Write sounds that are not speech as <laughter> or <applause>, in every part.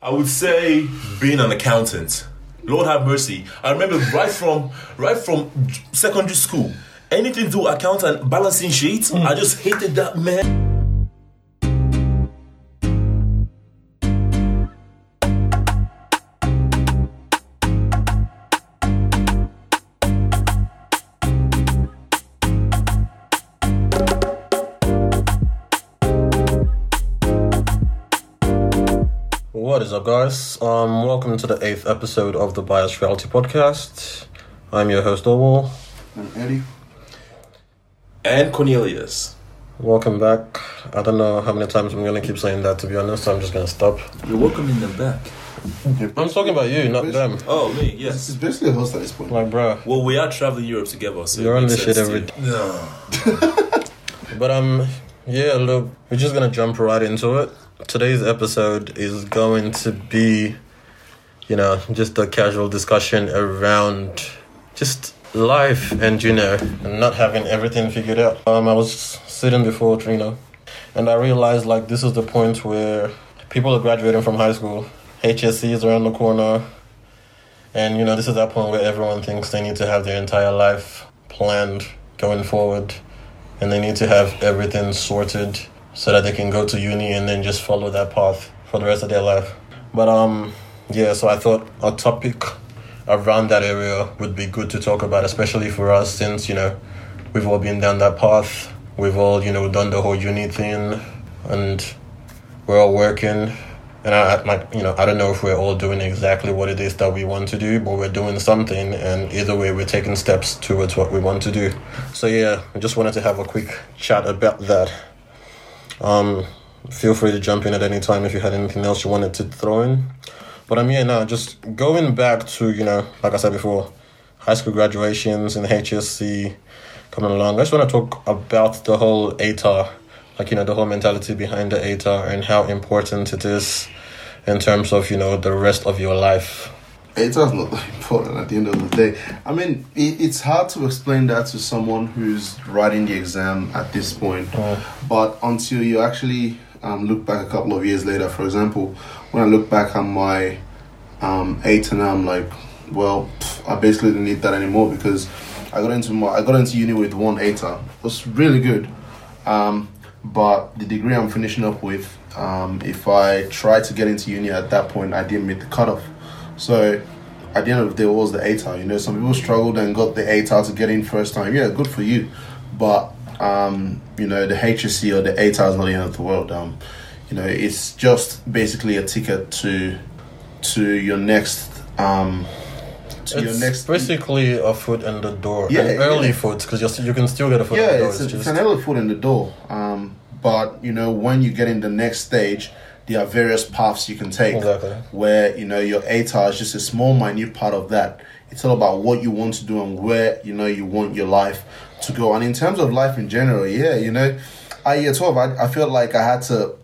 I would say being an accountant. Lord have mercy. I remember right from right from secondary school, anything to do with accountant balancing sheets, hmm. I just hated that man. Guys? Um, welcome to the eighth episode of the Bias Reality Podcast. I'm your host, Orwell. And Eddie. And Cornelius. Welcome back. I don't know how many times I'm gonna keep saying that. To be honest, I'm just gonna stop. You're welcome in the back. I'm talking about you, not them. Oh me, yes. This is basically a host at this point. Like, bro. Well, we are traveling Europe together, so You're on makes this shit sense every to- d- No. <laughs> but um, yeah. Look, we're just gonna jump right into it. Today's episode is going to be, you know, just a casual discussion around just life and you know, and not having everything figured out. Um, I was sitting before Trino, and I realized like this is the point where people are graduating from high school. HSC is around the corner, and you know, this is that point where everyone thinks they need to have their entire life planned going forward, and they need to have everything sorted so that they can go to uni and then just follow that path for the rest of their life. But um, yeah. So I thought a topic around that area would be good to talk about, especially for us since you know we've all been down that path. We've all you know done the whole uni thing, and we're all working. And I like you know I don't know if we're all doing exactly what it is that we want to do, but we're doing something, and either way we're taking steps towards what we want to do. So yeah, I just wanted to have a quick chat about that. Um, feel free to jump in at any time if you had anything else you wanted to throw in. But I'm here now, just going back to, you know, like I said before, high school graduations and HSC coming along. I just want to talk about the whole ATAR, like, you know, the whole mentality behind the ATAR and how important it is in terms of, you know, the rest of your life. It's not <laughs> that important at the end of the day. I mean, it, it's hard to explain that to someone who's writing the exam at this point. But until you actually um, look back a couple of years later, for example, when I look back on my um, eight and I'm like, well, pff, I basically didn't need that anymore because I got into my I got into uni with one ATAR. It was really good. Um, but the degree I'm finishing up with, um, if I tried to get into uni at that point, I didn't meet the cutoff. So at the end of the day, was the ATAR? You know, some people struggled and got the ATAR to get in first time. Yeah, good for you. But um, you know, the HSC or the ATAR is not the end of the world. Um, you know, it's just basically a ticket to to your next um, to your It's next basically a foot in the door. Yeah, an early yeah. foot, because you can still get a foot in the door. it's, It's, a, it's an early foot in the door. Um, but you know, when you get in the next stage, there are various paths you can take. Exactly. Where you know your ATAR is just a small, minute part of that. It's all about what you want to do and where you know you want your life to go. And in terms of life in general, yeah, you know, I year twelve, I, I felt like I had to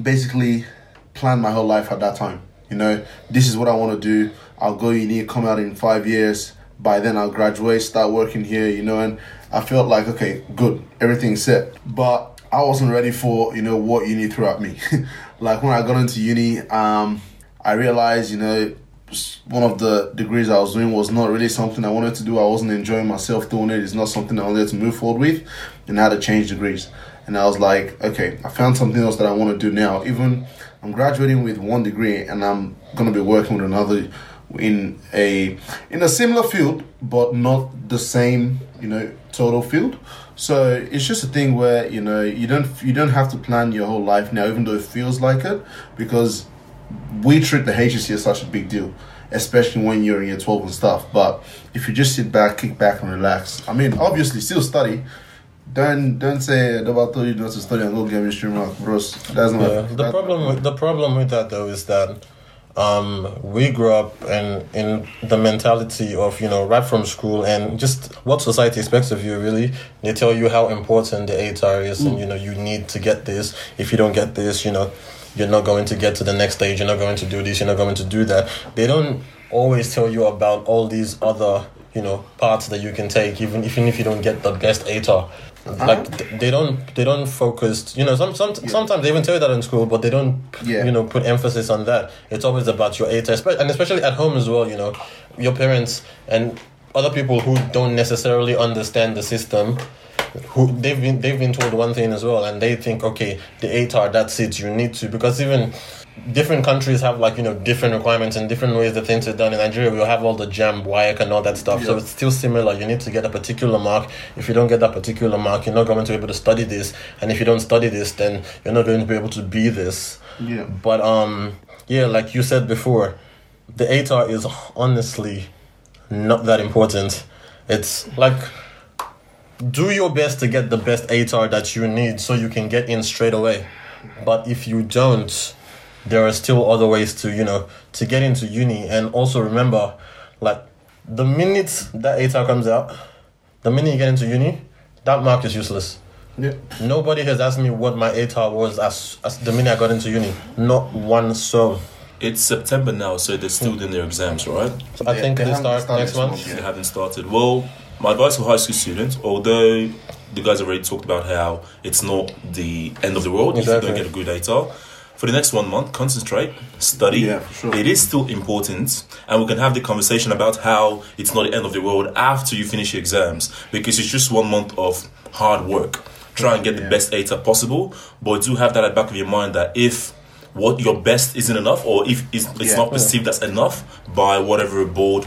basically plan my whole life at that time. You know, this is what I want to do. I'll go uni, come out in five years. By then, I'll graduate, start working here. You know, and I felt like okay, good, everything's set. But I wasn't ready for you know what uni threw at me. <laughs> like when I got into uni, um, I realized you know one of the degrees I was doing was not really something I wanted to do. I wasn't enjoying myself doing it. It's not something I wanted to move forward with, and I had to change degrees. And I was like, okay, I found something else that I want to do now. Even I'm graduating with one degree, and I'm gonna be working with another in a in a similar field, but not the same, you know, total field. So it's just a thing where you know you don't you don't have to plan your whole life now, even though it feels like it, because we treat the HSC as such a big deal, especially when you're in year 12 and stuff. But if you just sit back, kick back, and relax, I mean, obviously, still study. Don't don't say nobody told you not to study and go get mainstream rock, bros. That's not Yeah, the problem with the problem with that though is that um, we grew up in in the mentality of you know right from school and just what society expects of you. Really, they tell you how important the ATAR is, and you know you need to get this. If you don't get this, you know you're not going to get to the next stage. You're not going to do this. You're not going to do that. They don't always tell you about all these other you know parts that you can take even even if you don't get the best ATAR. Like uh-huh. they don't they don't focus you know some, some sometimes they even tell you that in school but they don't Yeah. you know put emphasis on that. It's always about your ATAR espe- and especially at home as well you know your parents and other people who don't necessarily understand the system who they've been they've been told one thing as well and they think okay the ATAR that's it you need to because even different countries have like you know different requirements and different ways that things are done. In Nigeria we'll have all the JAMB WAEC and all that stuff. So it's still similar. You need to get a particular mark. If you don't get that particular mark you're not going to be able to study this. And if you don't study this then you're not going to be able to be this. Yeah. but um yeah like you said before the ATAR is honestly not that important. It's like do your best to get the best ATAR that you need so you can get in straight away. But if you don't, there are still other ways to, you know, to get into uni. And also remember, like, the minute that ATAR comes out, the minute you get into uni, that mark is useless. Yeah. Nobody has asked me what my ATAR was as, as the minute I got into uni. Not one soul. It's September now, so they're still hmm. doing their exams, right? So I They- think they they, start started next this month. month They haven't started. Well, my advice for high school students, although the guys already talked about how it's not the end of the world if you don't get a good ATAR. For the next one month, concentrate, study. Yeah, for sure. It is still important, and we can have the conversation about how it's not the end of the world after you finish your exams because it's just one month of hard work. Try and get the Yeah. best ATAR possible, but do have that at the back of your mind that if what your best isn't enough, or if it's, it's Yeah. not perceived as enough by whatever board,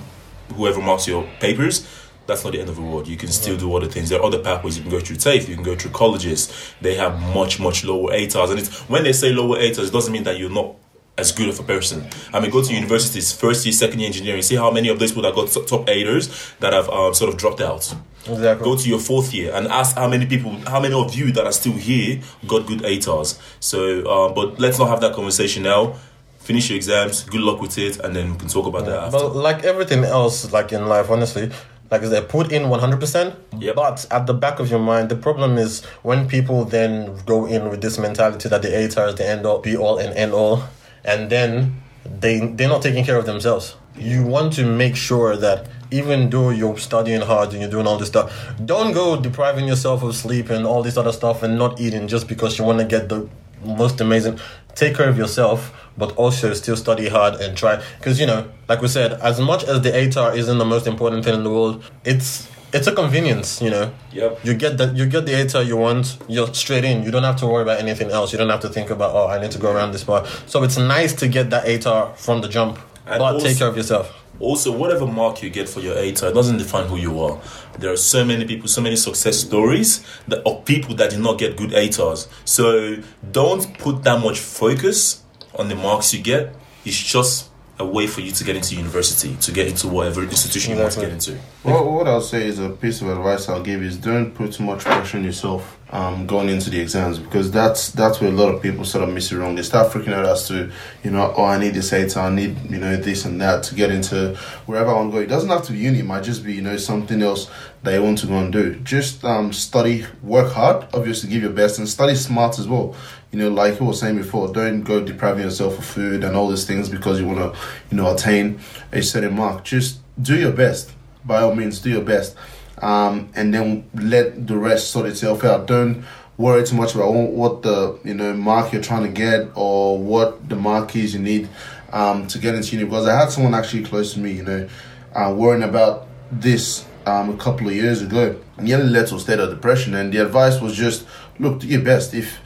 whoever marks your papers, that's not the end of the world. You can still do other things. There are other pathways. You can go through TAFE. You can go through colleges. They have much, much lower ATARs. And it's, when they say lower ATARs, it doesn't mean that you're not as good of a person. I mean, go to universities, first year, second year engineering. See how many of those people that got top ATARs that have um, sort of dropped out. Exactly. Go to your fourth year and ask how many people, how many of you that are still here got good ATARs. So, um, but let's not have that conversation now. Finish your exams. Good luck with it, and then we can talk about that after. But like everything else, like in life, honestly, like I said, put in one hundred percent. Yep. But at the back of your mind, the problem is when people then go in with this mentality that the ATAR is the end all, be all, and end all, and then they they're not taking care of themselves. You want to make sure that even though you're studying hard and you're doing all this stuff, don't go depriving yourself of sleep and all this other stuff and not eating just because you want to get the most amazing. Take care of yourself, but also still study hard and try. Because you know, like we said, as much as the ATAR isn't the most important thing in the world, it's it's a convenience. You know, Yep. you get that you get the ATAR you want, you're straight in. You don't have to worry about anything else. You don't have to think about oh, I need to go around this part. So it's nice to get that ATAR from the jump, And but also- take care of yourself. Also, whatever mark you get for your ATAR doesn't define who you are. There are so many people, so many success stories that, of people that did not get good ATARs. So don't put that much focus on the marks you get. It's just a way for you to get into university, to get into whatever institution you want to get into. Well, what I'll say is a piece of advice I'll give is don't put too much pressure on yourself um, going into the exams because that's that's where a lot of people sort of miss it wrong. They start freaking out as to, you know, oh, I need this ATAR, I need, you know, this and that to get into wherever I want to go. It doesn't have to be uni, it might just be, you know, something else that you want to go and do. Just um, study, work hard, obviously give your best, and study smart as well. You know, like you were saying before, don't go depriving yourself of food and all these things because you want to, you know, attain a certain mark. Just do your best. By all means do your best. Um, and then let the rest sort itself out. Don't worry too much about what the you know mark you're trying to get or what the mark is you need um, to get into uni. Because i had someone actually close to me you know uh, worrying about this um, a couple of years ago. Nearly led to a state of depression. And the advice was just look do your best. If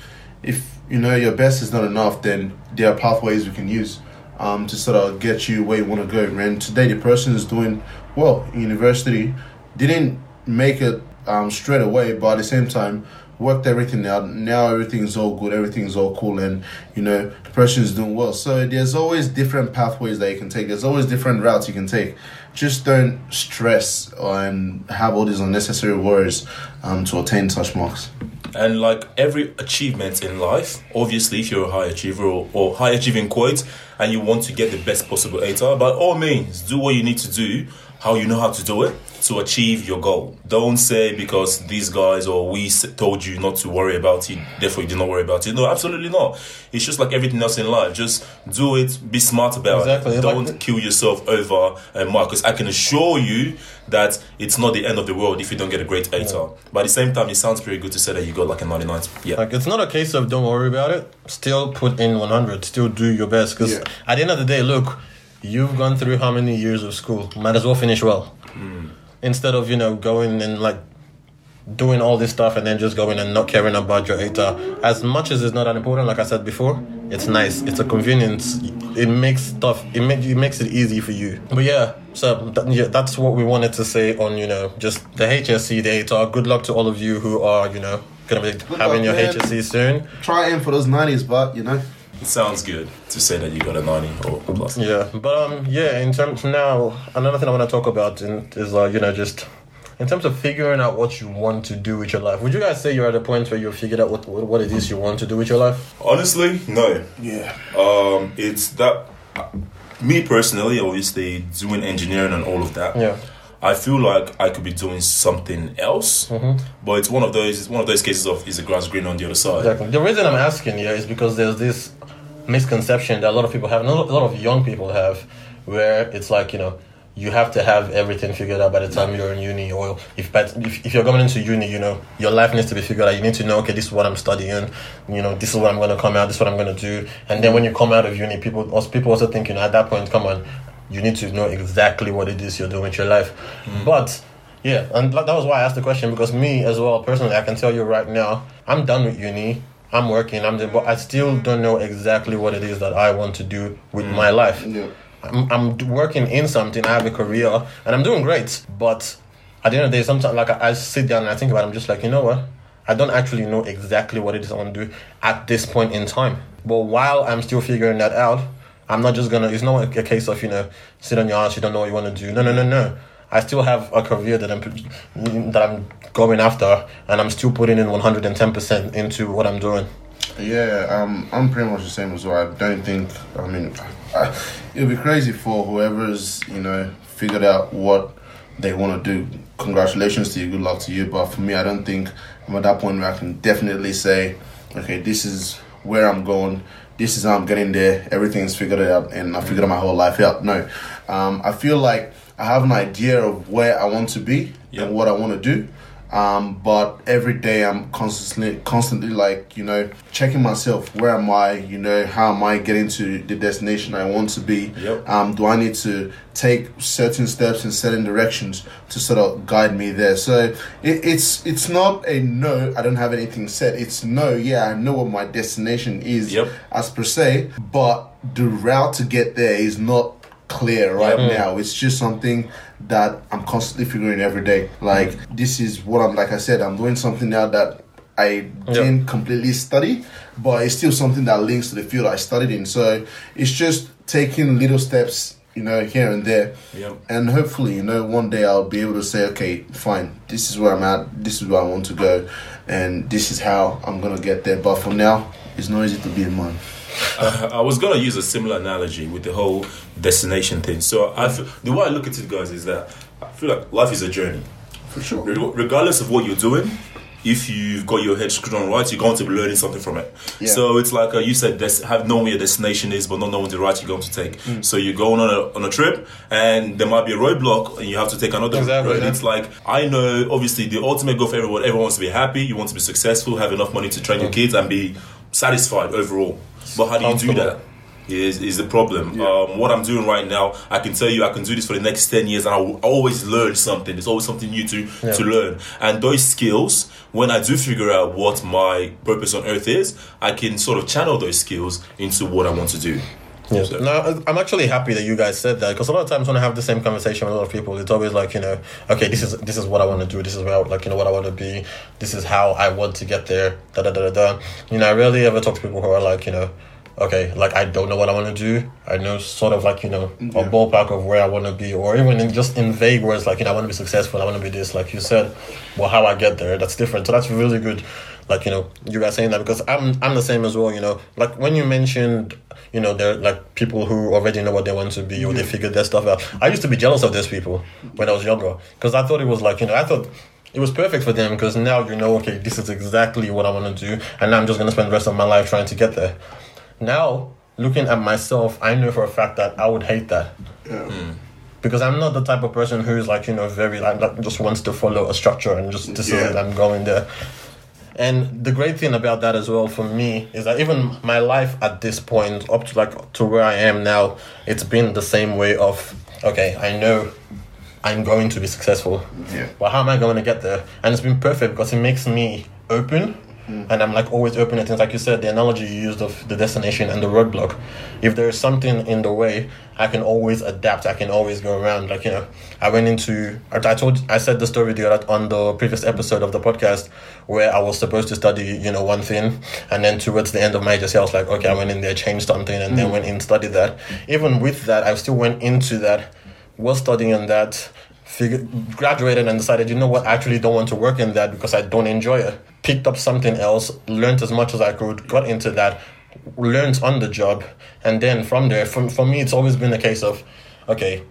if you know your best is not enough then there are pathways we can use um, to sort of get you where you want to go. And today, the person is doing well in university, didn't make it um, straight away, but at the same time, worked everything out. Now everything's all good, everything's all cool, and you know, the person is doing well. So there's always different pathways that you can take, there's always different routes you can take. Just don't stress and have all these unnecessary worries um, to attain such marks. And like every achievement in life, obviously, if you're a high achiever or, or high achieving quote and you want to get the best possible ATAR, by all means, do what you need to do. how you know how to do it to achieve your goal. Don't say because these guys or we told you not to worry about it, therefore you do not worry about it. No, absolutely not. It's just like everything else in life. Just do it. Be smart about Exactly. it. Don't the- kill yourself over uh, a mark. Because I can assure you that it's not the end of the world if you don't get a great ATAR. But at the same time, it sounds pretty good to say that you got like a 99. Yeah. Like it's not a case of don't worry about it. Still put in 100. Still do your best. Because Yeah. at the end of the day, look, you've gone through how many years of school? Might as well finish well. Hmm. Instead of you know going and like doing all this stuff and then just going and not caring about your ATAR. As much as it's not that important, like I said before, it's nice. It's a convenience. It makes stuff. It makes it makes it easy for you. But yeah, so that, yeah, that's what we wanted to say on you know just the HSC, the ATAR. Good luck to all of you who are you know gonna be having your man. HSC soon. Try aim for those nineties, but you know. It sounds good to say that you got a 90 or a plus. Yeah, but um, yeah. In terms now, another thing I want to talk about in, is uh, you know, just in terms of figuring out what you want to do with your life. Would you guys say you're at a point where you've figured out what what what it is you want to do with your life? Honestly, no. Yeah. Um, it's that me personally, obviously doing engineering and all of that. Yeah. I feel like I could be doing something else, but it's one of those. It's one of those cases of is the grass green on the other side. Exactly. The reason I'm asking here is because there's this misconception that a lot of people have, and a lot of young people have, where it's like you know. You have to have everything figured out by the time you're in uni, or if but if, if you're going into uni, you know your life needs to be figured out. You need to know, okay, this is what I'm studying, you know, this is what I'm going to come out, this is what I'm going to do, and then when you come out of uni, people also people also think, you know, at that point, come on, you need to know exactly what it is you're doing with your life. Mm. But yeah, and that was why I asked the question because me as well personally, I can tell you right now, I'm done with uni. I'm working. I'm doing, but I still don't know exactly what it is that I want to do with mm. my life. Yeah. I'm, I'm working in something. I have a career, and I'm doing great. But at the end of the day, sometimes like I, I sit down and I think about. it, I'm just like, you know what? I don't actually know exactly what it is I want to do at this point in time. But while I'm still figuring that out, I'm not just gonna. It's not a case of you know sit on your ass. You don't know what you want to do. No, no, no, no. I still have a career that I'm that I'm going after, and I'm still putting in 110 percent into what I'm doing. Yeah, um, I'm pretty much the same as well. I don't think. I mean, I, it'd be crazy for whoever's you know figured out what they want to do. Congratulations to you. Good luck to you. But for me, I don't think I'm at that point where I can definitely say, okay, this is where I'm going. This is how I'm getting there. Everything's figured out, and I figured out my whole life out. No, um, I feel like I have an idea of where I want to be Yeah. and what I want to do. Um, but every day I'm constantly, constantly like you know checking myself. Where am I? You know, how am I getting to the destination I want to be? Yep. Um, do I need to take certain steps in certain directions to sort of guide me there? So it, it's it's not a no. I don't have anything set. It's no. Yeah, I know what my destination is Yep. as per se, but the route to get there is not clear right mm. now. It's just something that I'm constantly figuring every day. Like this is what I'm like I said, I'm doing something now that I didn't completely study, but it's still something that links to the field I studied in. So it's just taking little steps, you know, here and there. Yep. And hopefully, you know, one day I'll be able to say, okay, fine, this is where I'm at, this is where I want to go, and this is how I'm gonna get there. But for now, it's not easy to be in mind. I was gonna use a similar analogy with the whole destination thing. So I feel, the way I look at it, guys, is that I feel like life is a journey. For sure. Re- Regardless of what you're doing, if you've got your head screwed on right, you're going to be learning something from it. Yeah. So it's like uh, you said, des- have known where your destination is, but not knowing the route you're going to take. Mm. So you're going on a, on a trip, and there might be a roadblock, and you have to take another Exactly, road. yeah. It's like I know, obviously, the ultimate goal for everyone, everyone wants to be happy, you want to be successful, have enough money to train your kids, and be satisfied overall. But how do you do that? Is, is the problem. Um, what I'm doing right now, I can tell you I can do this for the next 10 years and I will always learn something. There's always something new to, to learn. And those skills, when I do figure out what my purpose on earth is, I can sort of channel those skills into what I want to do. Yeah. So- uh, No, I'm actually happy that you guys said that because a lot of times when I have the same conversation with a lot of people, it's always like you know, okay, this is this is what I want to do. This is where I, like you know what I want to be. This is how I want to get there. Da da da da da. You know, I rarely ever talk to people who are like you know, okay, like I don't know what I want to do. I know sort of like you know a ballpark of where I want to be, or even in just in vague words like you know I want to be successful. I want to be this. Like you said, well, how I get there that's different. So that's really good like you know you guys saying that because I'm I'm the same as well. You know, like when you mentioned you know they're like people who already know what they want to be or they figured their stuff out. I used to be jealous of those people when I was younger because I thought it was like you know I thought. It was perfect for them because now you know, okay, this is exactly what I want to do, and I'm just gonna spend the rest of my life trying to get there. Now, looking at myself, I know for a fact that I would hate that hmm. because I'm not the type of person who's like you know very like, like just wants to follow a structure and just decide Yeah. I'm going there. And the great thing about that as well for me is that even my life at this point up to like to where I am now, it's been the same way of okay, I know I'm going to be successful. Yeah. But how am I going to get there? And it's been perfect because it makes me open. And I'm like always open to things. Like you said, the analogy you used of the destination and the roadblock. If there's something in the way, I can always adapt. I can always go around. Like you know, I went into. I told. I said the story to you that on the previous episode of the podcast where I was supposed to study, you know, one thing, and then towards the end of my HSC, I was like, okay, I went in there, changed something, and then mm. went in studied that. Even with that, I still went into that was studying that, figure, graduated and decided, you know what, I actually don't want to work in that because I don't enjoy it. Picked up something else, learned as much as I could, got into that, learned on the job, and then from there, for, for me, it's always been a case of, okay,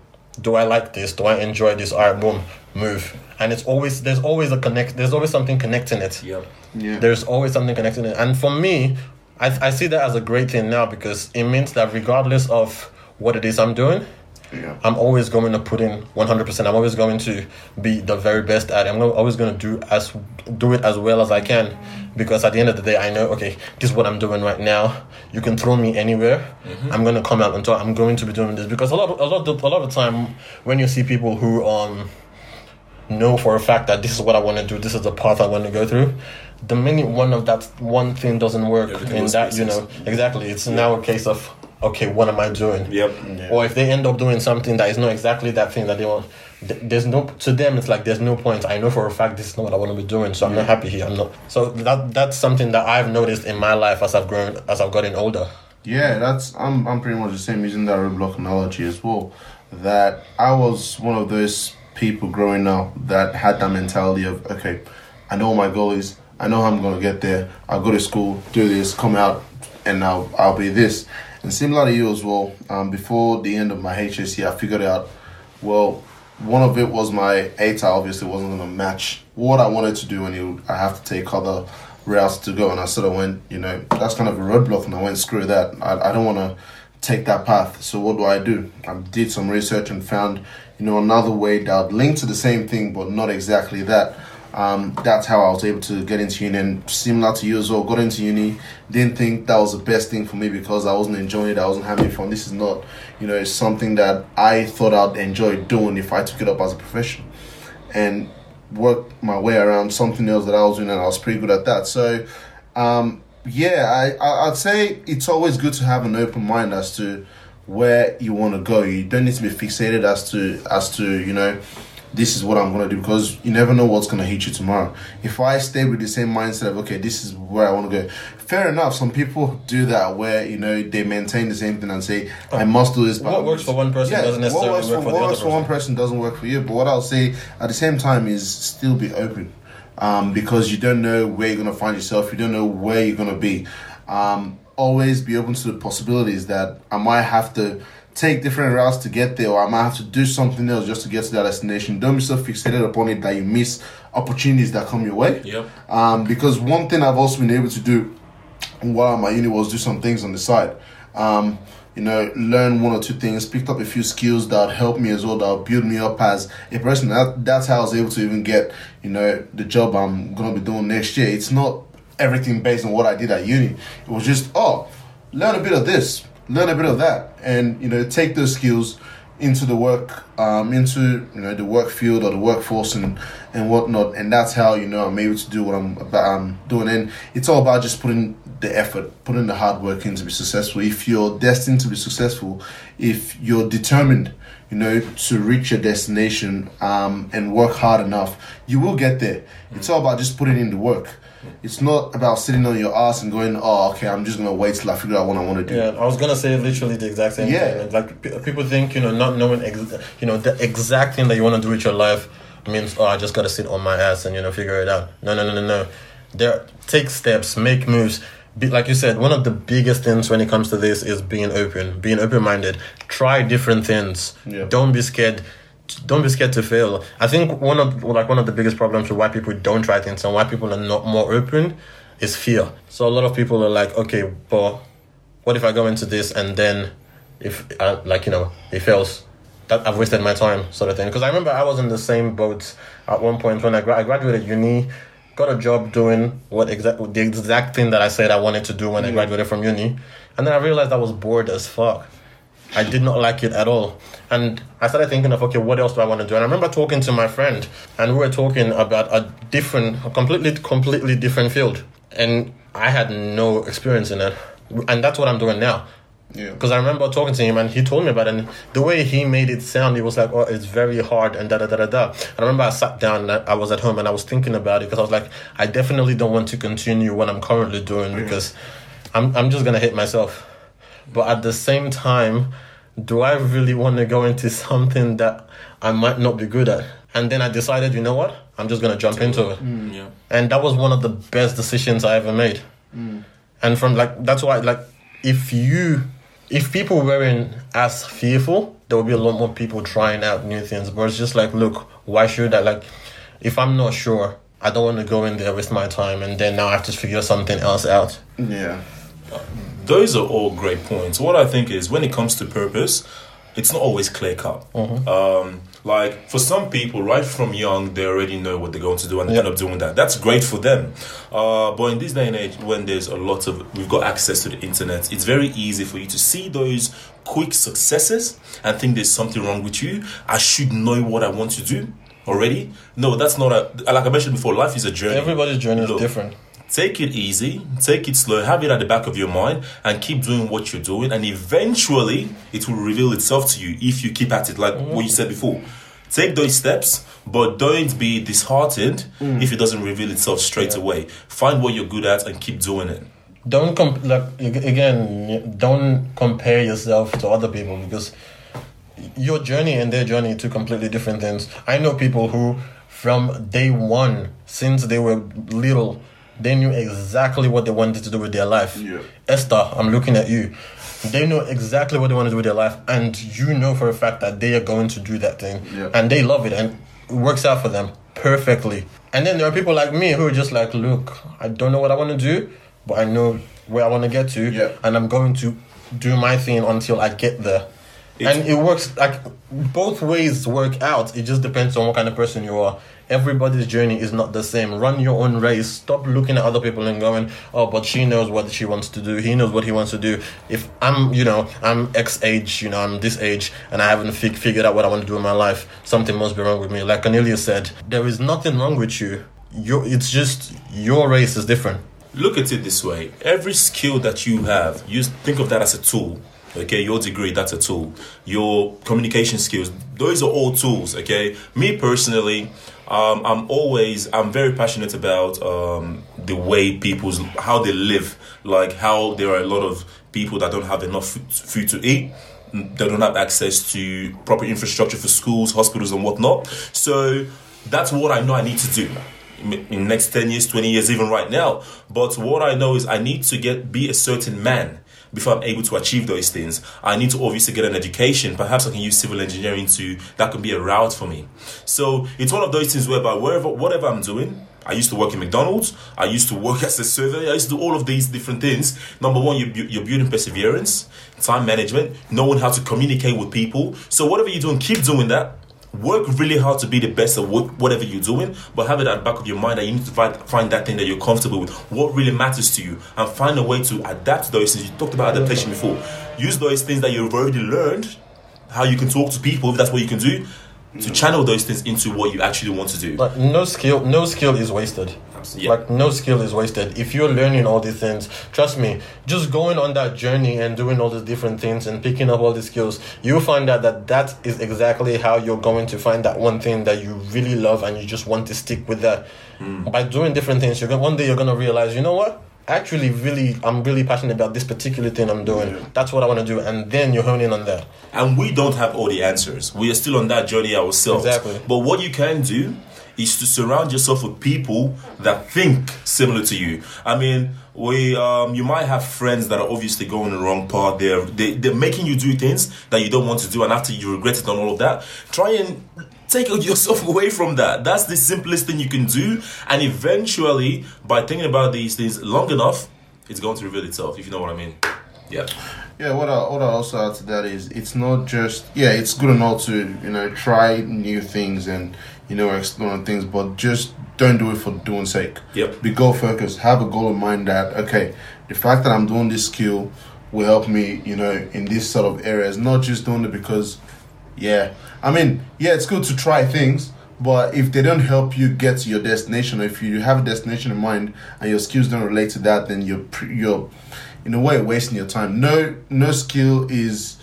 do I like this? Do I enjoy this? All right, boom, move. And it's always, there's always a connect, there's always something connecting it Yep. Yeah. there's always something connecting it. And for me, I, I see that as a great thing now because it means that regardless of what it is I'm doing, Yeah. I'm always going to put in 100%. I'm always going to be the very best at it. I'm always going to do as do it as well as I can because at the end of the day, I know okay, this is what I'm doing right now. You can throw me anywhere. I'm going to come out and talk. I'm going to be doing this because a lot of, a lot of, a lot of the time when you see people who um know for a fact that this is what I want to do, this is the path I want to go through. The minute one of that one thing doesn't work Everything in that, you know, exactly, it's now a case of okay, what am I doing? Yep. Or if they end up doing something that is not exactly that thing that they want, th- there's no to them. It's like there's no point. I know for a fact this is not what I want to be doing, so I'm not happy here. I'm not. So that that's something that I've noticed in my life as I've grown, as I've gotten older. Yeah, that's I'm I'm pretty much the same using that roadblock analogy as well. That I was one of those people growing up that had that mentality of okay, I know what my goal is. I know how I'm gonna get there. I'll go to school, do this, come out, and I'll I'll be this. And similar to you as well. Um, before the end of my HSC, I figured out. Well, one of it was my ATAR obviously wasn't gonna match what I wanted to do, and you, I have to take other routes to go. And I sort of went, you know, that's kind of a roadblock, and I went, screw that. I, I don't want to take that path. So what do I do? I did some research and found, you know, another way that would link to the same thing, but not exactly that. Um, that's how I was able to get into uni. And similar to you as well, got into uni. Didn't think that was the best thing for me because I wasn't enjoying it. I wasn't having fun. This is not, you know, it's something that I thought I'd enjoy doing if I took it up as a profession, and work my way around something else that I was doing, and I was pretty good at that. So, um, yeah, I, I I'd say it's always good to have an open mind as to where you want to go. You don't need to be fixated as to as to you know this is what I'm gonna do because you never know what's gonna hit you tomorrow. If I stay with the same mindset of okay, this is where I want to go. Fair enough. Some people do that where you know they maintain the same thing and say I must do this. but What works for one person doesn't necessarily work for, for the what works for one person. person doesn't work for you. But what I'll say at the same time is still be open, um, because you don't know where you're gonna find yourself. You don't know where you're gonna be. Um, always be open to the possibilities that I might have to take different routes to get there, or I might have to do something else just to get to that destination. Don't be so fixated upon it that you miss opportunities that come your way. Yep. Um, because one thing I've also been able to do while I'm uni was do some things on the side. Um, you know, learn one or two things, picked up a few skills that helped me as well, that build me up as a person. That, that's how I was able to even get, you know, the job I'm gonna be doing next year. It's not everything based on what I did at uni. It was just, oh, learn a bit of this, learn a bit of that, and you know, take those skills into the work, um, into you know the work field or the workforce and and whatnot, and that's how you know I'm able to do what I'm about I'm doing. And it's all about just putting the effort, putting the hard work in to be successful. If you're destined to be successful, if you're determined, you know, to reach your destination um, and work hard enough, you will get there. It's all about just putting in the work. It's not about sitting on your ass and going, oh, okay, I'm just gonna wait till I figure out what I want to do. Yeah, I was gonna say literally the exact same Yeah. thing. Like p- people think you know not knowing ex- you know the exact thing that you want to do with your life means oh I just gotta sit on my ass and you know figure it out. No, no, no, no, no. there take steps, make moves. Be, like you said, one of the biggest things when it comes to this is being open, being open minded. Try different things. Yeah. Don't be scared. Don't be scared to fail. I think one of like one of the biggest problems with why people don't try things and why people are not more open is fear. So a lot of people are like, okay, but what if I go into this and then if uh, like you know it fails? That I've wasted my time, sort of thing. Because I remember I was in the same boat at one point when I, gra- I graduated uni, got a job doing what exact the exact thing that I said I wanted to do when I graduated from uni, and then I realized I was bored as fuck. I did not like it at all. And I started thinking of, okay, what else do I want to do? And I remember talking to my friend, and we were talking about a different, a completely, completely different field. And I had no experience in it. And that's what I'm doing now. Yeah. Because I remember talking to him and he told me about it. And the way he made it sound, he was like, oh, it's very hard and da da da da da. And I remember I sat down and I was at home and I was thinking about it because I was like, I definitely don't want to continue what I'm currently doing because I'm, I'm just going to hit myself. But at the same time, do I really want to go into something that I might not be good at? And then I decided, you know what? I'm just going to jump into it. Mm, yeah. And that was one of the best decisions I ever made. Mm. And from like, that's why, like, if you, if people weren't as fearful, there would be a lot more people trying out new things. But it's just like, look, why should I? Like, if I'm not sure, I don't want to go in there, waste my time, and then now I have to figure something else out. Yeah. Those are all great points. What I think is when it comes to purpose, it's not always clear cut. Um, like for some people, right from young, they already know what they're going to do and they Yeah. end up doing that. That's great for them. Uh, but in this day and age, when there's a lot of, we've got access to the internet, it's very easy for you to see those quick successes and think there's something wrong with you. I should know what I want to do already. No, that's not a, like I mentioned before, life is a journey. Everybody's journey is different. Take it easy, take it slow, have it at the back of your mind, and keep doing what you're doing. And eventually, it will reveal itself to you if you keep at it, like what you said before. Take those steps, but don't be disheartened mm. if it doesn't reveal itself straight away. Find what you're good at and keep doing it. don't comp- like again don't compare yourself to other people because your journey and their journey are two completely different things i know people who from day one since they were little they knew exactly what they wanted to do with their life Yeah. esther i'm looking at you they know exactly what they want to do with their life and you know for a fact that they are going to do that thing Yeah. and they love it and it works out for them perfectly and then there are people like me who are just like look i don't know what i want to do but i know where i want to get to Yeah. and i'm going to do my thing until i get there and it works like both ways work out. It just depends on what kind of person you are. Everybody's journey is not the same. Run your own race. Stop looking at other people and going oh but she knows what she wants to do. He knows what he wants to do. If i'm you know i'm x age you know i'm this age and i haven't fig- figured out what i want to do in my life something must be wrong with me. Like cornelius said there is nothing wrong with you. You it's just your race is different. Look at it this way. Every skill that you have, you think of that as a tool. Okay, your degree, that's a tool. Your communication skills, those are all tools. Okay, me personally, um, I'm always, I'm very passionate about um, the way people's, how they live. Like how there are a lot of people that don't have enough food, to eat. They don't have access to proper infrastructure for schools, hospitals, and whatnot. So that's what I know I need to do in next 10 years 20 years even right now but what i know is i need to get be a certain man before i'm able to achieve those things i need to obviously get an education perhaps i can use civil engineering to that can be a route for me so it's one of those things whereby wherever whatever i'm doing I used to work in McDonald's. I used to work <laughs> as a surveyor. I used to do all of these different things. Number one, you, bu- you're building perseverance, time management, knowing how to communicate with people. So whatever you're doing, keep doing that work really hard to be the best at what, whatever you're doing, but have it at the back of your mind that you need to find, find that thing that you're comfortable with, what really matters to you, and find a way to adapt to those things. You talked about adaptation before. Use those things that you've already learned, how you can talk to people, if that's what you can do, to mm. channel those things into what you actually want to do. Like no skill, no skill is wasted. Yeah. Like no skill is wasted. If you're learning all these things, trust me, just going on that journey and doing all these different things and picking up all these skills, you'll find out that that is exactly how you're going to find that one thing that you really love and you just want to stick with that. Hmm. By doing different things, you're gonna one day you're gonna realize, you know what? Actually, really, I'm really passionate about this particular thing I'm doing. That's what I want to do, and then you hone in on that. And we don't have all the answers. We are still on that journey ourselves. Exactly. But what you can do is to surround yourself with people that think similar to you. I mean, we um, you might have friends that are obviously going the wrong path. They're they, they're making you do things that you don't want to do, and after you regret it and all of that, try and take <laughs> yourself away from that. That's the simplest thing you can do, and eventually, by thinking about these things long enough, it's going to reveal itself. If you know what I mean. Yeah. Yeah, what I what I also add to that is it's not just yeah, it's good and all to you know try new things and you know explore things, but just don't do it for doing sake. Yep. Be goal focused. Have a goal in mind that okay, the fact that I'm doing this skill will help me, you know, in this sort of areas. Not just doing it because, yeah, I mean, yeah, it's good to try things. But if they don't help you get to your destination, or if you have a destination in mind and your skills don't relate to that, then you're you're in a way wasting your time. No, no skill is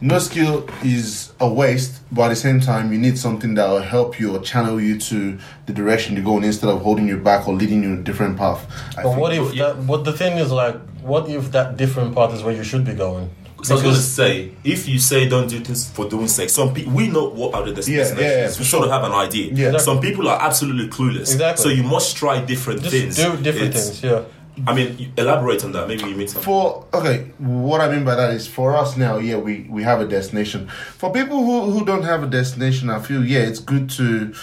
no skill is a waste, but at the same time, you need something that will help you or channel you to the direction you're going instead of holding you back or leading you in a different path. I But what if that? But the thing is, like, what if that different path is where you should be going? So I was going to say, if you say don't do things for doing sake, some people we know what are the destinations. Yeah, yeah, yeah, we for sort of have an idea. Yeah. Some people are absolutely clueless. Exactly. So you must try different Just things. do different It's- things. Yeah. I mean, elaborate on that. Maybe you mean something. for okay what i mean by that is for us now yeah we we have a destination. For people who who don't have a destination i feel yeah it's good to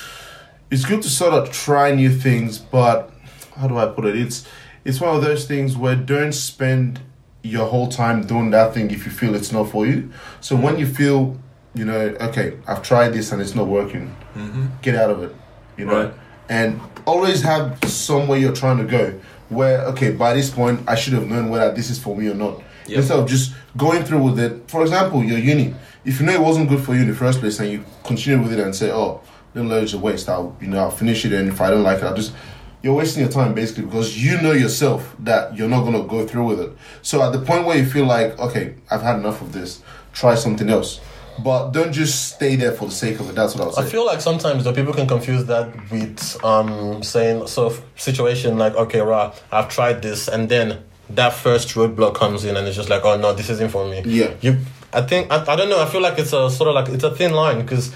it's good to sort of try new things but how do i put it? It's it's one of those things where don't spend your whole time doing that thing if you feel it's not for you. So mm-hmm. when you feel you know okay i've tried this and it's not working mm-hmm. get out of it you know? Right. and always have somewhere you're trying to go where okay by this point i should have known whether this is for me or not. Yep. instead of just going through with it. For example your uni. If you know it wasn't good for you in the first place and you continue with it and say oh then it's a waste. I'll you know i'll finish it and if i don't like it i'll just you're wasting your time basically because you know yourself that you're not going to go through with it. So at the point where you feel like okay i've had enough of this. Try something else but don't just stay there for the sake of it that's what i was saying. I feel like sometimes though people can confuse that with um saying sort of situation like okay rah I've tried this and then that first roadblock comes in and it's just like oh no this isn't for me Yeah. you I think I, I don't know I feel like it's a sort of like it's a thin line because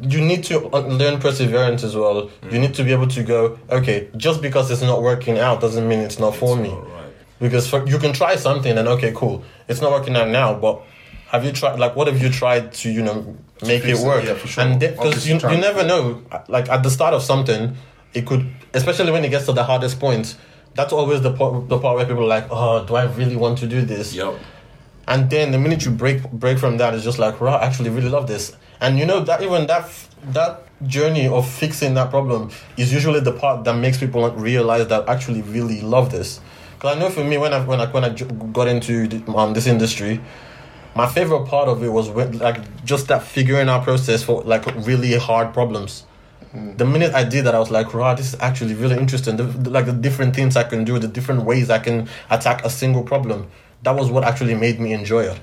you need to uh, learn perseverance as well you need to be able to go okay just because it's not working out doesn't mean it's not for me right. because for, you can try something and okay cool it's not working out now but have you tried like what have you tried to you know make it work yeah, for sure. and because you, you never know like at the start of something it could especially when it gets to the hardest point that's always the part, the part where people are like oh do i really want to do this Yep. and then the minute you break break from that, it's just like, right, I actually really love this. And you know that even that that journey of fixing that problem is usually the part that makes people realize that I actually really love this. Because I know for me, when I when I when I got into the- um, this industry, my favorite part of it was when, like just that figuring out process for like really hard problems. The minute I did that, I was like, "Right, this is actually really interesting. The, the- like the different things I can do, the different ways I can attack a single problem. That was what actually made me enjoy it."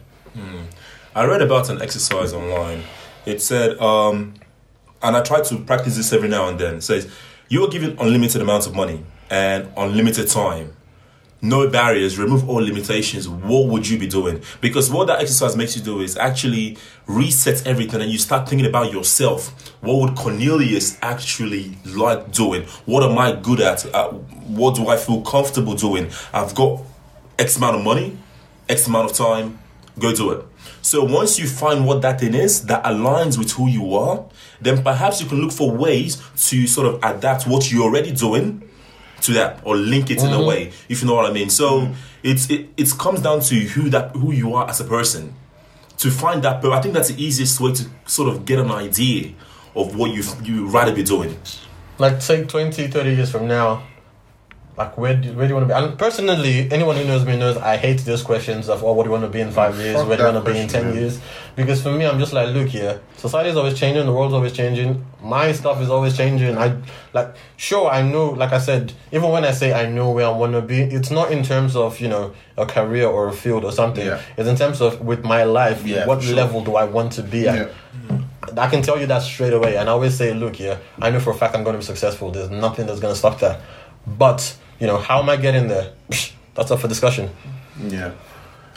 I read about an exercise online. It said, um, and I try to practice this every now and then. It says, you are given unlimited amounts of money and unlimited time. No barriers, remove all limitations. What would you be doing? Because what that exercise makes you do is actually reset everything and you start thinking about yourself. What would Cornelius actually like doing? What am I good at? Uh, what do I feel comfortable doing? I've got X amount of money, X amount of time, go do it. So once you find what that thing is that aligns with who you are, then perhaps you can look for ways to sort of adapt what you're already doing to that or link it in a mm-hmm. way, if you know what I mean. So mm-hmm. it's it, it comes down to who that who you are as a person. To find that, but I think that's the easiest way to sort of get an idea of what you you rather be doing. like say 20 30 years from now like where do, where do you want to be and personally anyone who knows me knows i hate those questions of oh what do you want to be in five years Fuck where do you want to be in 10 man. years because for me i'm just like look here society is always changing the world's always changing my stuff is always changing i like sure i know like i said even when i say i know where i want to be it's not in terms of you know a career or a field or something Yeah. it's in terms of with my life Yeah, what sure. level do i want to be at Yeah. I can tell you that straight away, and I always say, look, yeah, I know for a fact I'm going to be successful. There's nothing that's going to stop that. But you know, how am I getting there? <laughs> That's up for discussion. Yeah.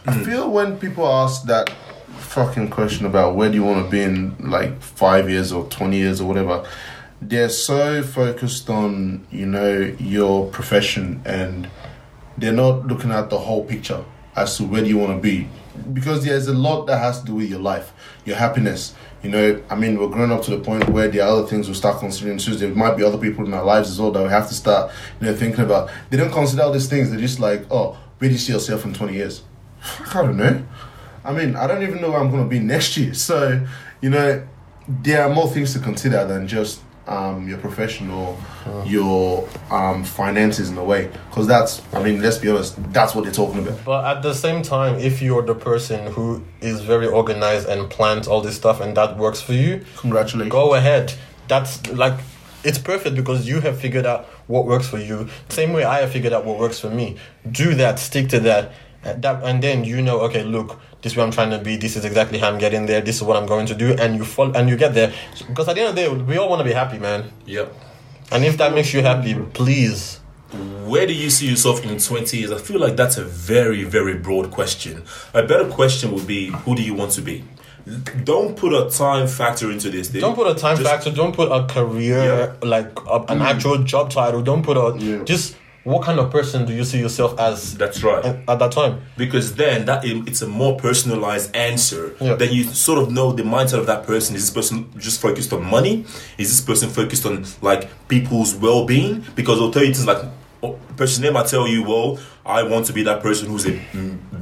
I feel when people ask that fucking question about where do you want to be in like five years or 20 years or whatever, they're so focused on you know your profession and they're not looking at the whole picture as to where do you want to be because there's a lot that has to do with your life your happiness you know i mean we're growing up to the point where there are other things we start considering too. There might be other people in our lives as well that we have to start you know thinking about. They don't consider all these things. They're just like oh where do you see yourself in 20 years? <laughs> I don't know. I mean i don't even know where i'm going to be next year. So you know there are more things to consider than just um, your profession or your um, finances in a way because that's i mean let's be honest that's what they're talking about But at the same time, if you're the person who is very organized and plans all this stuff and that works for you, congratulations go ahead. That's like it's perfect because you have figured out what works for you. Same way I have figured out what works for me. Do that, stick to that. That and then you know, okay, look, this is where I'm trying to be. This is exactly how I'm getting there. This is what I'm going to do, and you fall and you get there. Because at the end of the day, we all want to be happy, man. Yep. And if that makes you happy, please. Where do you see yourself in 20 years? I feel like that's a very, very broad question. A better question would be who do you want to be? Don't put a time factor into this. Dude. Don't put a time Just- factor. Don't put a career like a, an mm. actual job title. Don't put a Yeah. just what kind of person do you see yourself as That's right. at, at that time? because then that it's a more personalized answer. Yeah. Then you sort of know the mindset of that person. Is this person just focused on money? Is this person focused on like people's well being? Because they'll tell you things like Oh, person name. I tell you, well, I want to be that person who's a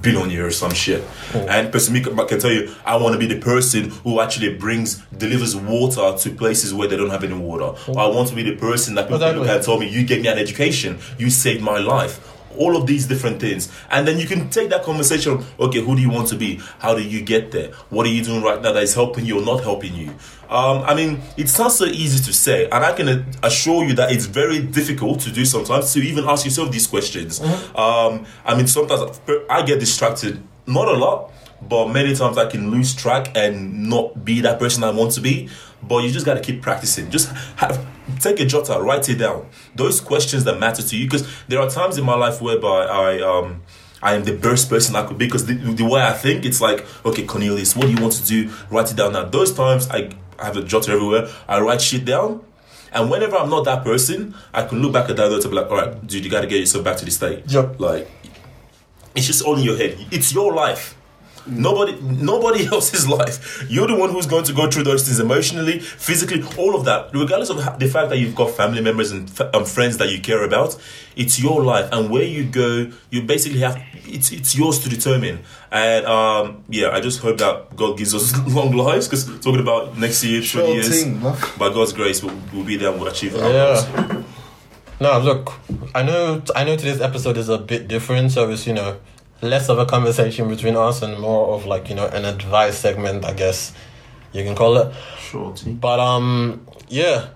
billionaire or some shit. Oh. And person B can tell you, I want to be the person who actually brings delivers water to places where they don't have any water. Or I want to be the person that people Exactly. look at tell me, you gave me an education, you saved my life. All of these different things. And then you can take that conversation, okay, who do you want to be? How do you get there? What are you doing right now that is helping you or not helping you? Um, I mean, it sounds so easy to say, and I can assure you that it's very difficult to do sometimes to even ask yourself these questions. Um, I mean, sometimes I get distracted, not a lot, but many times I can lose track and not be that person I want to be. But you just got to keep practicing. Just have take a jot out, write it down. Those questions that matter to you, because there are times in my life whereby I um I am the best person I could be. Because the, the way I think, it's like, okay, Cornelius, what do you want to do? Write it down. Now, those times I have a jotter everywhere. I write shit down. And whenever I'm not that person, I can look back at that note and be like, all right, dude, you got to get yourself back to the state. Yep. Like, it's just all in your head. It's your life. Nobody, nobody <laughs> else's life. You're the one who's going to go through those things emotionally, physically, all of that. Regardless of the fact that you've got family members and f- um, friends that you care about, it's your life, and where you go, you basically have. It's it's yours to determine. And um, yeah, I just hope that God gives us <laughs> long lives. Because talking about next year, Sure twenty years, thing, by God's grace, we'll, we'll be there and we'll achieve our Yeah. goals. No, look, I know I know today's episode is a bit different, so it's you know less of a conversation between us and more of like you know an advice segment, I guess you can call it. Sure thing. But um, yeah.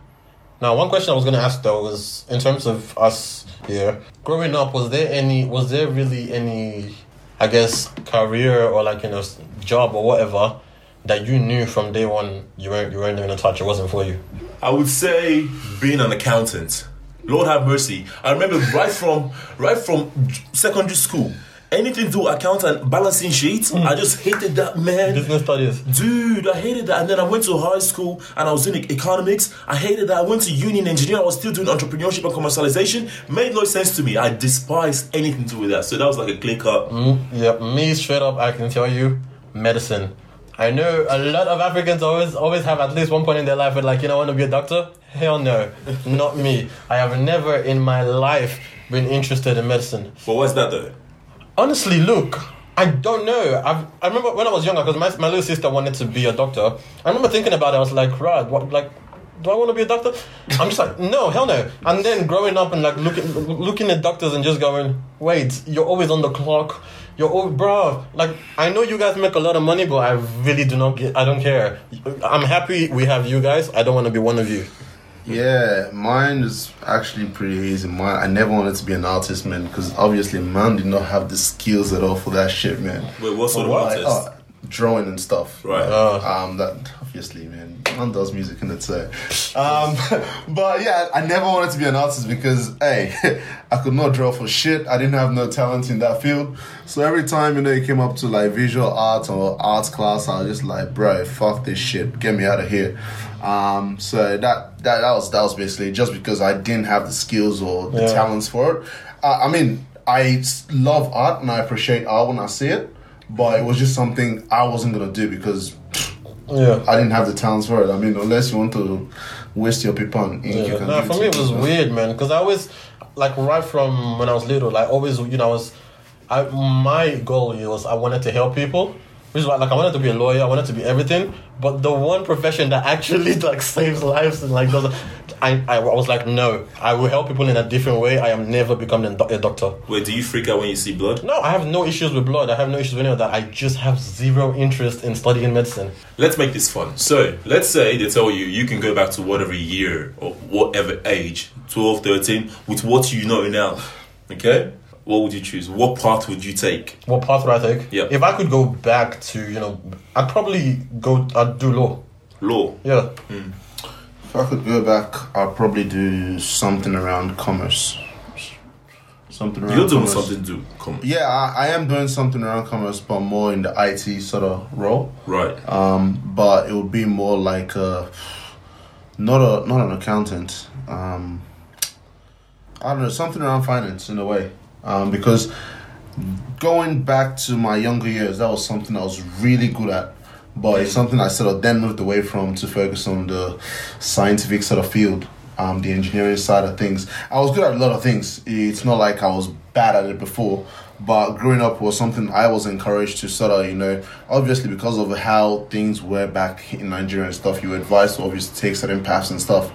Now, one question I was gonna ask though was in terms of us here growing up, was there any, was there really any, I guess, career or like you know job or whatever that you knew from day one you weren't you weren't gonna touch? It wasn't for you. I would say being an accountant. Lord have mercy. I remember right from right from secondary school, anything to do with accountant balancing sheets. Hmm. I just hated that man. Business studies. Dude, I hated that. And then I went to high school and I was doing economics. I hated that. I went to union engineering. I was still doing entrepreneurship and commercialization. Made no sense to me. I despised anything to do with that. So that was like a clear cut. Hmm. Yep, me straight up, I can tell you, medicine. I know a lot of Africans always always have at least one point in their life where like, you know, I want to be a doctor. Hell no, <laughs> not me. I have never in my life been interested in medicine. But what's that though? Honestly, look, I don't know. I've, I remember when I was younger, because my, my little sister wanted to be a doctor. I remember thinking about it. I was like, Rod, what, like, do I want to be a doctor? <laughs> I'm just like, no, hell no. And then growing up and like looking looking at doctors and just going, wait, you're always on the clock. You're oh, bro. Like, I know you guys make a lot of money, but I really do not get. I don't care. I'm happy we have you guys. I don't want to be one of you. Yeah, mine is actually pretty easy. Mine, I never wanted to be an artist, man, because obviously, man did not have the skills at all for that shit, man. Wait, what sort of Like, artist? Drawing and stuff. Right. Uh, Um, that obviously, man, man does music in it. So, um, <laughs> but yeah, I never wanted to be an artist because, hey, <laughs> I could not draw for shit. I didn't have no talent in that field. So every time you know you came up to like visual art or arts class, I was just like, bro, fuck this shit, get me out of here. Um, so that that that was that was basically just because I didn't have the skills or the Yeah. talents for it. Uh, I mean, I love art and I appreciate art when I see it. But it was just something I wasn't gonna do because yeah. I didn't have the talents for it. I mean, unless you want to waste your paper and ink, you can. No, do for me it was weird, man, because I always, like, right from when I was little, like, always, you know, I was, I my goal was I wanted to help people, which is why, like, I wanted to be a lawyer, I wanted to be everything, but the one profession that actually <laughs> like saves lives and like does, I, I, was like, no, I will help people in a different way. I am never becoming a, a doctor. Wait, do you freak out when you see blood? No, I have no issues with blood. I have no issues with any of that. I just have zero interest in studying medicine. Let's make this fun. So, let's say they tell you you can go back to whatever year or whatever age, 12, 13, with what you know now. Okay? What would you choose? What path would you take? What path would I take? Yeah. If I could go back to, you know, I'd probably go. I'd do law. Law. Yeah. If I could go back, I'd probably do something around commerce. Something around You're doing commerce. something to come. Yeah, I, I am doing something around commerce, but more in the IT sort of role. Right. Um, but it would be more like a, not a not an accountant. Um, I don't know something around finance in a way. Um, because going back to my younger years, that was something I was really good at. But it's something I sort of then moved away from to focus on the scientific sort of field, um, the engineering side of things. I was good at a lot of things. It's not like I was bad at it before, but growing up was something I was encouraged to sort of, you know, obviously because of how things were back in Nigeria and stuff, you were advised to obviously take certain paths and stuff.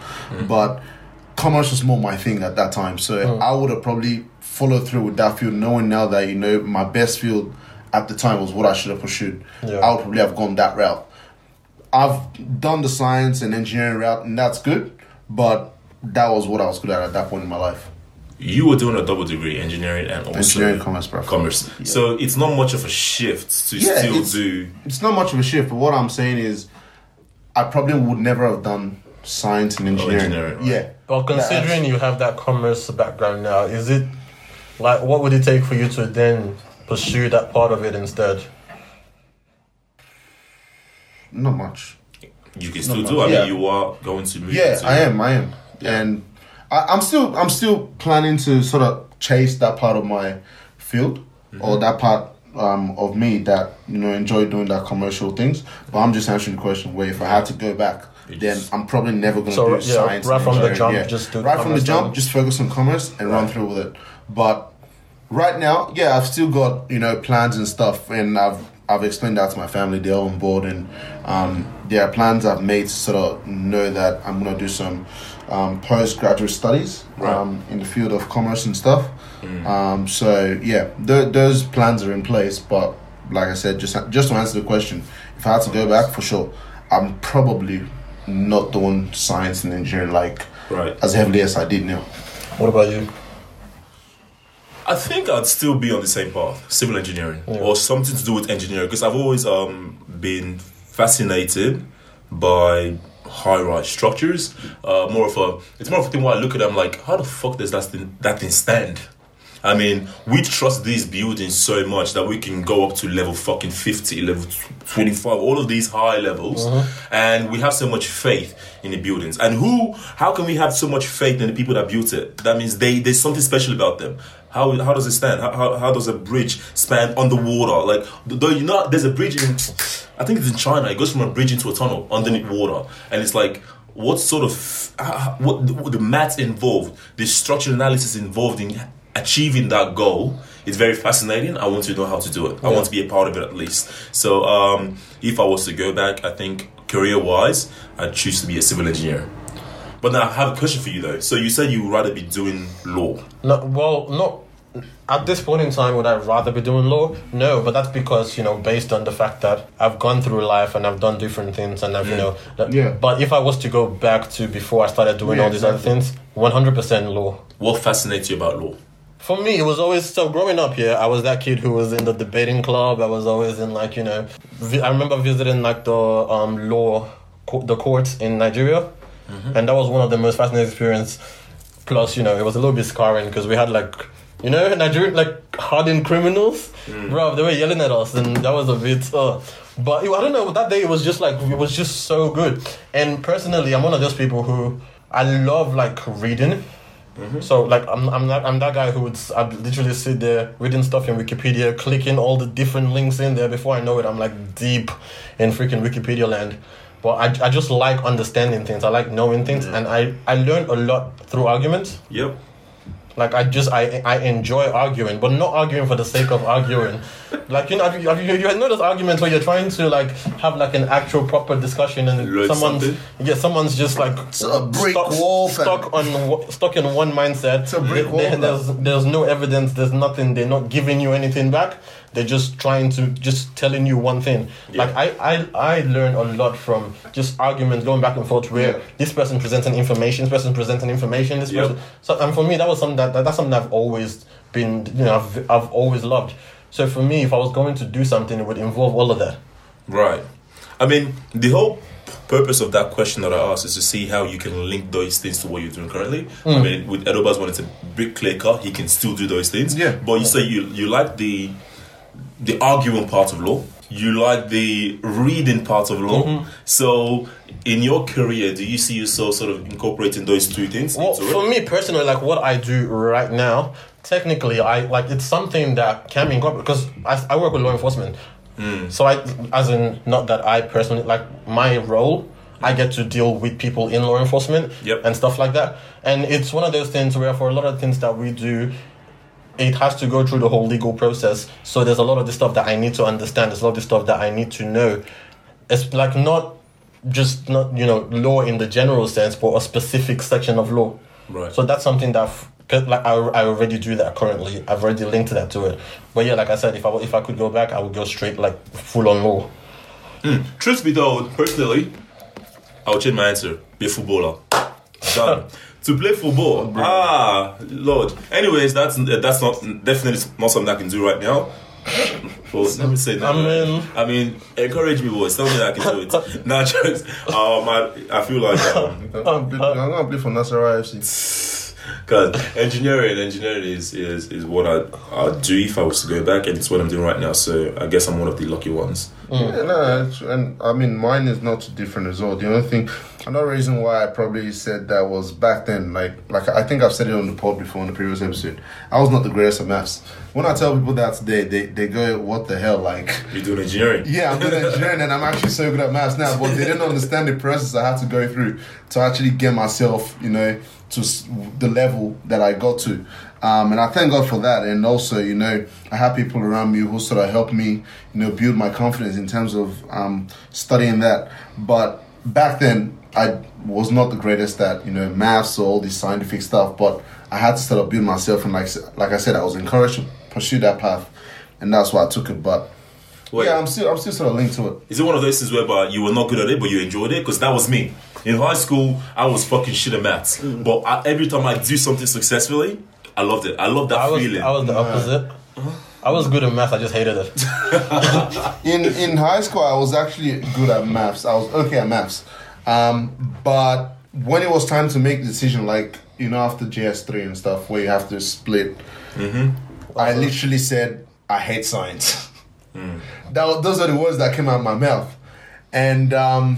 But commerce was more my thing at that time. So I would have probably followed through with that field, knowing now that, you know, my best field at the time was what I should have pursued. Yeah. I would probably have gone that route. I've done the science and engineering route, and that's good, but that was what I was good at at that point in my life. You were doing a double degree, engineering and also Engineering, commerce, bro. commerce. Yeah. So it's not much of a shift to Yeah, still it's- do. It's not much of a shift, but what I'm saying is, I probably would never have done science and oh, engineering. engineering, right. Yeah. But considering you have that commerce background now, is it like what would it take for you to then pursue that part of it instead? Not much. You can still Not do. much. I mean, you are going to move. Yeah, into- I am. I am, and I, I'm still I'm still planning to sort of chase that part of my field or Mm-hmm. that part um, of me that you know enjoy doing that commercial things. But I'm just answering the question where if I had to go back, then I'm probably never going to So, do yeah, science. right and from the engineering, jump, just do right from the commerce jump, then? just focus on commerce and run through with it. But right now, yeah, I've still got you know plans and stuff, and I've I've explained that to my family. They're on board, and um, there are plans I've made to sort of know that I'm gonna do some um, postgraduate studies Right. um, in the field of commerce and stuff. Um, so yeah, th- those plans are in place. But like I said, just just to answer the question, if I had to go back for sure, I'm probably not doing science and engineering like Right. as heavily as I did now. What about you? I think I'd still be on the same path, civil engineering Yeah. or something to do with engineering, because I've always um, been fascinated by high-rise structures. Uh, more of a, it's more of a thing where I look at them like, how the fuck does that thing, that thing stand? I mean, we trust these buildings so much that we can go up to level fucking 50, level 25, all of these high levels, and we have so much faith in the buildings. And who, how can we have so much faith in the people that built it? That means they, there's something special about them. How, how does it stand? How, how, how does a bridge span underwater? Like, though you know, there's a bridge in, I think it's in China, it goes from a bridge into a tunnel underneath water. And it's like, what sort of, what the, what the maths involved, the structural analysis involved in achieving that goal is very fascinating. I want to know how to do it. I want to be a part of it at least. So, um, if I was to go back, I think career wise, I'd choose to be a civil engineer. But now I have a question for you though. So you said you would rather be doing law. No, well, not at this point in time. Would I rather be doing law? No, but that's because you know, based on the fact that I've gone through life and I've done different things, and I've you know, that, Yeah. But if I was to go back to before I started doing Yeah, all these other things, one hundred percent law. What fascinates you about law? for me, it was always so growing up here. I was that kid who was in the debating club. I was always in like you know, vi- I remember visiting like the um law, co- the courts in Nigeria, Mm-hmm. and that was one of the most fascinating experience. Plus, you know, it was a little bit scarring because we had like. You know, Nigerian like hardened criminals, mm. bro. They were yelling at us, and that was a bit. Uh, but I don't know. That day it was just like it was just so good. And personally, I'm one of those people who I love like reading. Mm-hmm. So like I'm I'm that I'm that guy who would I'd literally sit there reading stuff in Wikipedia, clicking all the different links in there. Before I know it, I'm like deep in freaking Wikipedia land. But I, I just like understanding things. I like knowing things, and I I learned a lot through arguments. Yep. Like I just I I enjoy arguing, but not arguing for the sake of arguing. Like you know, have you, have you, you know those arguments where you're trying to like have like an actual proper discussion and Learn someone's something. yeah someone's just like a brick stuck, wall, stuck on stuck in one mindset. It's a brick There- wall, there- there's there's no evidence. There's nothing. They're not giving you anything back. They're just trying to just telling you one thing. Like I I I learn a lot from just arguments going back and forth where Yeah. this person presenting information, this person presenting information, this Yep. person. So and for me that was something that, that that's something I've always been you know I've I've always loved. So for me, if I was going to do something, it would involve all of that. Right. I mean, the whole purpose of that question that I asked is to see how you can link those things to what you're doing currently. Hmm. I mean, with Edobas when it's a bricklayer, he can still do those things. Yeah. But you say you you like the the arguing part of law. You like the reading part of law. Mm-hmm. So, in your career, do you see yourself sort of incorporating those two things? Well, for me personally, like what I do right now, technically, I like it's something that can be incorporated because I, I work with law enforcement. Mm. So I, as in, not that I personally like my role. I get to deal with people in law enforcement Yep. and stuff like that, and it's one of those things where for a lot of things that we do, it has to go through the whole legal process. So there's a lot of the stuff that I need to understand. There's a lot of the stuff that I need to know. It's like not just not you know law in the general sense, but a specific section of law. Right. So that's something that. F- 'cause, Like I, I already do that currently. I've already linked that to it. But yeah, like I said, if I if I could go back, I would go straight like full on law. Truth be told, personally, I would change my answer. Be a footballer. Done. <laughs> to play football. Ah, Lord. Anyways, that's that's not definitely not something I can do right now. Well, let me say that. I mean- I mean, encourage me, boys. Tell me that I can do it. <laughs> Nah, jokes. Um, I, I feel like um, <laughs> I'm gonna play for Nasarawa FC. Cause engineering, engineering is, is, is what I I'd do if I was to go back, and it's what I'm doing right now. So I guess I'm one of the lucky ones. Yeah, mm. no, it's, and I mean mine is not too different as well. The only thing, another reason why I probably said that was back then, like like I think I've said it on the pod before in the previous episode. I was not the greatest at maths. When I tell people that today, they they go, "What the hell?" Like, You're doing engineering. yeah, I'm doing engineering and I'm actually so good at maths now, but they didn't understand the process I had to go through to actually get myself, you know, to the level that I got to. Um, and I thank God for that. And also, you know, I have people around me who sort of help me, you know, build my confidence in terms of um, studying that. But back then, I was not the greatest at, you know, maths or all this scientific stuff, but I had to sort of build myself. And like, like I said, I was encouraged to pursue that path. And that's why I took it. But Wait. yeah, I'm still, I'm still sort of linked to it. Is it one of those things whereby you were not good at it, but you enjoyed it? Because that was me. In high school, I was fucking shit at maths. But I, every time I do something successfully, I loved it. I loved that I was feeling. I was the opposite. I was good at math. I just hated it. <laughs> in in high school I was actually good at maths. I was okay at maths. Um, but when it was time to make the decision, like you know, after JS three and stuff, where you have to split, I literally said, "I hate science." that those are the words that came out of my mouth, and um,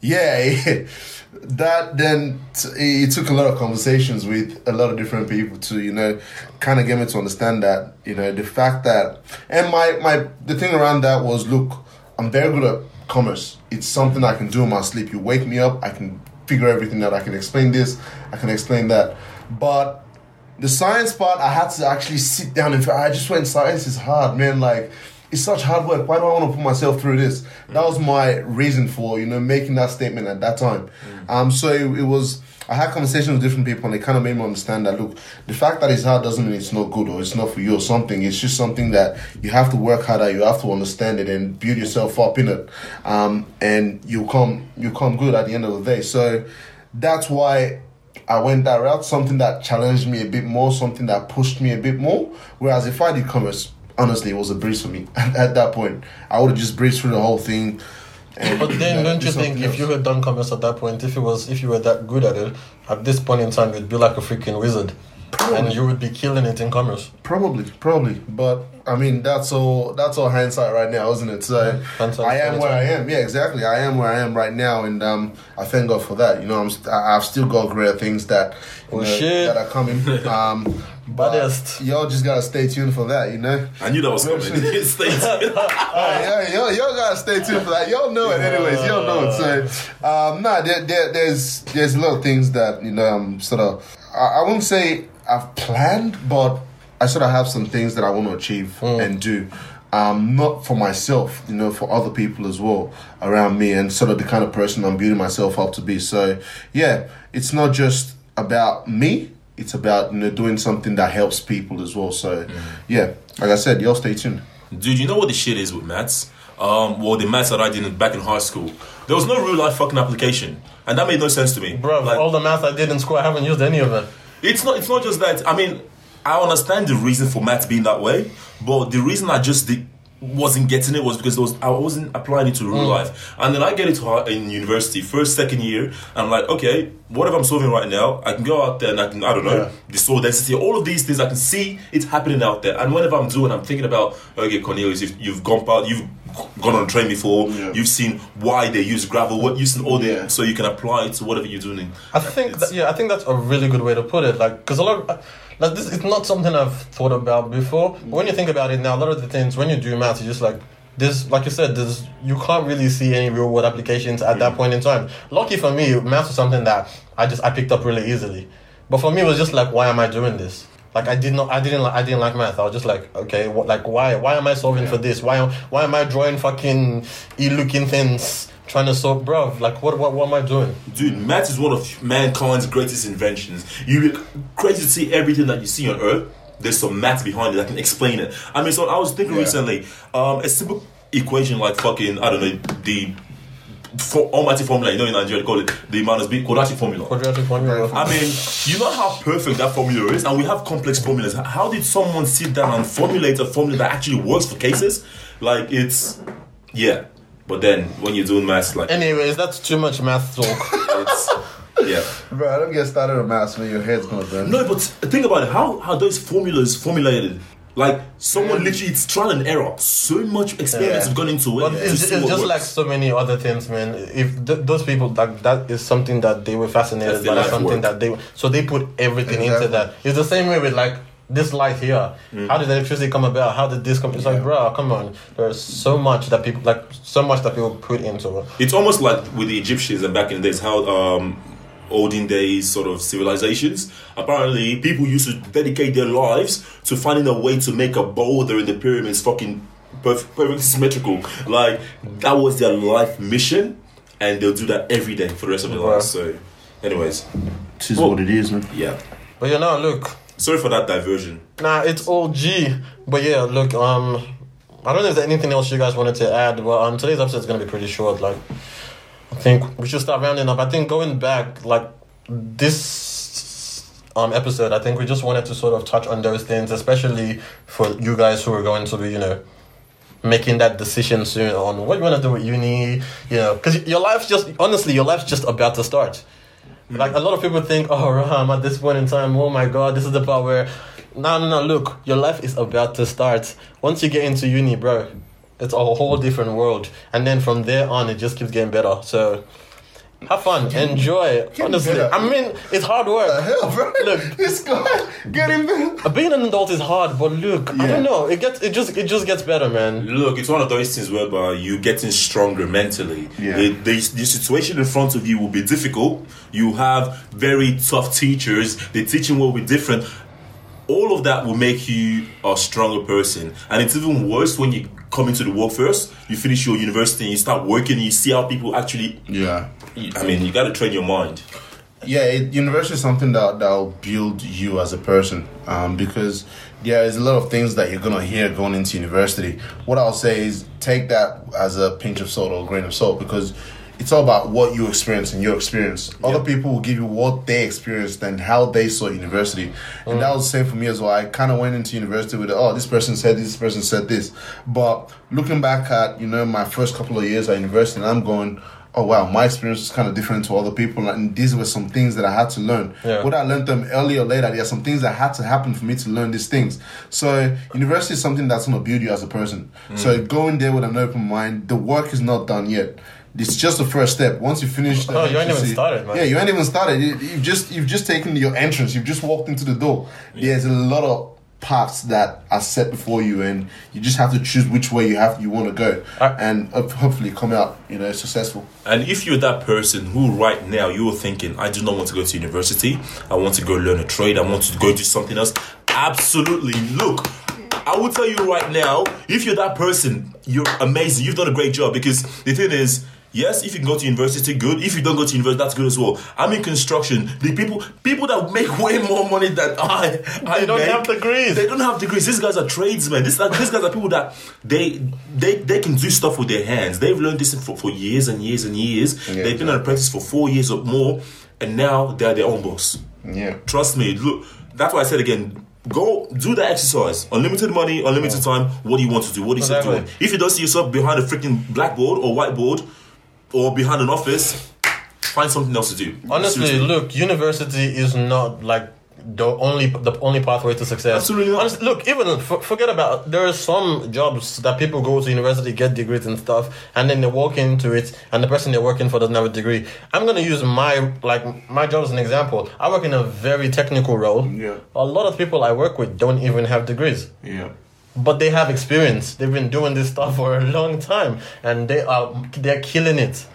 yeah, <laughs> that then t- it took a lot of conversations with a lot of different people to you know kind of get me to understand that you know the fact that and my my the thing around that was look i'm very good at commerce. It's something i can do in my sleep. You wake me up i can figure everything out. I can explain this i can explain that. But the science part i had to actually sit down and i just went science is hard man. Like it's such hard work. Why do I want to put myself through this? That was my reason for you know making that statement at that time. Um, so it, it was. I had conversations with different people, and they kind of made me understand that look, the fact that it's hard doesn't mean it's not good or it's not for you or something. It's just something that you have to work harder. You have to understand it and build yourself up in it, um, and you come you come good at the end of the day. So that's why I went that route, something that challenged me a bit more, something that pushed me a bit more. Whereas if I did commerce, honestly, it was a breeze for me. <laughs> At that point, I would have just breezed through the whole thing. But then, don't you think if else. you had done commerce at that point, if it was, if you were that good at it, at this point in time, you'd be like a freaking wizard, and you would be killing it in commerce. Probably, probably, but I mean that's all that's all hindsight right now, isn't it? So Hindsight I am where I am. Yeah, exactly. I am where I am right now, and um, I thank God for that. You know, I'm st- I- I've still got great things that you Oh, know, shit. that are coming. <laughs> Um, but Baddest. y'all just gotta stay tuned for that. You know. I knew that was coming. <laughs> Stay tuned. Oh, yeah, y'all, y'all gotta stay tuned for that. Y'all know it, anyways. Y'all know it. So, um, nah, there, there, there's there's a lot of things that you know. I'm sort of. I, I wouldn't say I've planned, but I sort of have some things that I want to achieve and do. Um, not for myself, you know, for other people as well around me, and sort of the kind of person I'm building myself up to be. So, yeah, it's not just about me. It's about you know doing something that helps people as well. So, yeah, like I said, y'all stay tuned. Dude, you know what the shit is with maths? Um, well, the maths that I did in- back in high school, there was no real life fucking application, and that made no sense to me, Bro, Like, all the math I did in school, I haven't used any of it. It's not. It's not just that. I mean, I understand the reason for maths being that way, but the reason I just did, wasn't getting it was because there was, I wasn't applying it to real mm. life. And then I get it to her in university, first second year. I'm like, okay, whatever I'm solving right now, I can go out there and I can, I don't know, Yeah. the soil density, all of these things I can see it's happening out there. And whenever I'm doing, I'm thinking about, okay, Cornelius, you've, you've gone past, you've gone on a train before, Yeah. you've seen why they use gravel, what you've seen all the, Yeah. so you can apply it to whatever you're doing. I think that, yeah, I think that's a really good way to put it. Like, because a lot, of, like this is not something I've thought about before. But when you think about it now, a lot of the things when you do math, you just like this, like you said, there's you can't really see any real world applications at that mm. point in time. Lucky for me, math was something that I just I picked up really easily. But for me, it was just like, why am I doing this? Like I did not, I didn't like, I didn't like math. I was just like, okay, what, like why, why am I solving for this? Why, am- why am I drawing fucking e-looking things, trying to solve, bro? Like what, what, what am I doing? Dude, math is one of mankind's greatest inventions. You crazy to see everything that you see on Earth. There's some math behind it that can explain it. I mean, so I was thinking Yeah. recently, um, a simple equation like fucking I don't know the for, almighty formula. You know in Nigeria they call it the minus b quadratic formula. Quadratic formula. I mean, you know how perfect that formula is, and we have complex formulas. How did someone sit down and formulate a formula that actually works for cases? Like it's, yeah. But then when you're doing maths, like Anyways, that's too much math talk. it's, yeah. Bro, I don't get started on maths, man. Your head's gonna burn. No, but think about it. How how those formulas formulated? Like someone literally, it's trial and error. So much experience Yeah. has gone into it. But to it's, see it's what just like so many other things, man. If th- those people like that is something that they were fascinated by, their that's life something work. that they so they put everything into Exactly. that. It's the same way with like this light here. Mm. How did electricity come about? How did this come? It's like, bro, come on. There's so much that people like, so much that people put into it. It's almost like with the Egyptians and back in the days, how um, olden days sort of civilizations. Apparently, people used to dedicate their lives to finding a way to make a boulder in the pyramids fucking perf- perfectly symmetrical. Like that was their life mission, and they'll do that every day for the rest of their Bruh. lives. So, anyways, This is Well- what it is, man. yeah. But you know, look, Sorry for that diversion. Nah, it's all G. But yeah, look, um, I don't know if there's anything else you guys wanted to add. But um, today's episode is gonna be pretty short. Like, I think we should start rounding up. I think going back, like this um episode, I think we just wanted to sort of touch on those things, especially for you guys who are going to be, you know, making that decision soon on what you want to do with uni. You know, because your life's just honestly, your life's just about to start. Like a lot of people think, oh, Raham, at this point in time, oh my God, this is the part where. No, no, no. Look, your life is about to start. Once you get into uni, bro, it's a whole different world, and then from there on, it just keeps getting better. So, have fun, enjoy. It. Honestly. I mean, it's hard work. Hell, bro. Look. <laughs> this guy getting better. Uh, being an adult is hard, but look, I don't know. It gets, it just, it just gets better, man. Look, it's one of those things whereby you're getting stronger mentally. Yeah. The, the, the situation in front of you will be difficult. You have very tough teachers. The teaching will be different. All of that will make you a stronger person. And it's even worse when you come into the workforce. You finish your university and you start working. And you see how people actually. Yeah. I mean, you got to train your mind. Yeah, it, university is something that that'll build you as a person. Um, because there is a lot of things that you're gonna hear going into university. What I'll say is take that as a pinch of salt or a grain of salt because it's all about what you experience and your experience. Other people will give you what they experienced and how they saw university. And that mm. was the same for me as well. I kind of went into university with, oh, this person said this, this person said this. But looking back at, you know, my first couple of years at university, and I'm going, oh, wow, my experience was kind of different to other people. And these were some things that I had to learn. Yeah. Whether I learned them early or later, there are some things that had to happen for me to learn these things. So university is something that's going to build you as a person. Mm. So going there with an open mind, the work is not done yet. It's just the first step. Once you finish, the Oh, you ain't even started, man. Yeah, you ain't even started. You, you've just you've just taken your entrance. You've just walked into the door. There's a lot of paths that are set before you, and you just have to choose which way you have you want to go, I- and hopefully come out, you know, successful. And if you're that person who right now you're thinking, I do not want to go to university, I want to go learn a trade, I want to go do something else, absolutely. Look, I will tell you right now, if you're that person, you're amazing. You've done a great job because the thing is, yes, if you go to university, good. If you don't go to university, that's good as well. I'm in construction. The people people that make way more money than <laughs> I, I They don't make, have degrees. They don't have degrees. These guys are tradesmen. These, are, these guys are people that they they they can do stuff with their hands. They've learned this for, for years and years and years. Yeah, They've been an apprentice for four years or more, and now they're their own boss. Yeah. Trust me. Look, that's why I said again. Go do the exercise. Unlimited money, unlimited time. What do you want to do? What do you say Exactly. doing? If you don't see yourself behind a freaking blackboard or whiteboard or behind an office, find something else to do. Honestly, Seriously. look, university is not like the only the only pathway to success. Absolutely not. Honestly, look, even forget about there are some jobs that people go to university, get degrees and stuff, and then they walk into it, and the person they're working for doesn't have a degree. I'm gonna use my like my job as an example. I work in a very technical role. Yeah. A lot of people I work with don't even have degrees Yeah. But they have experience. They've been doing this stuff for a long time, and they are they're killing it.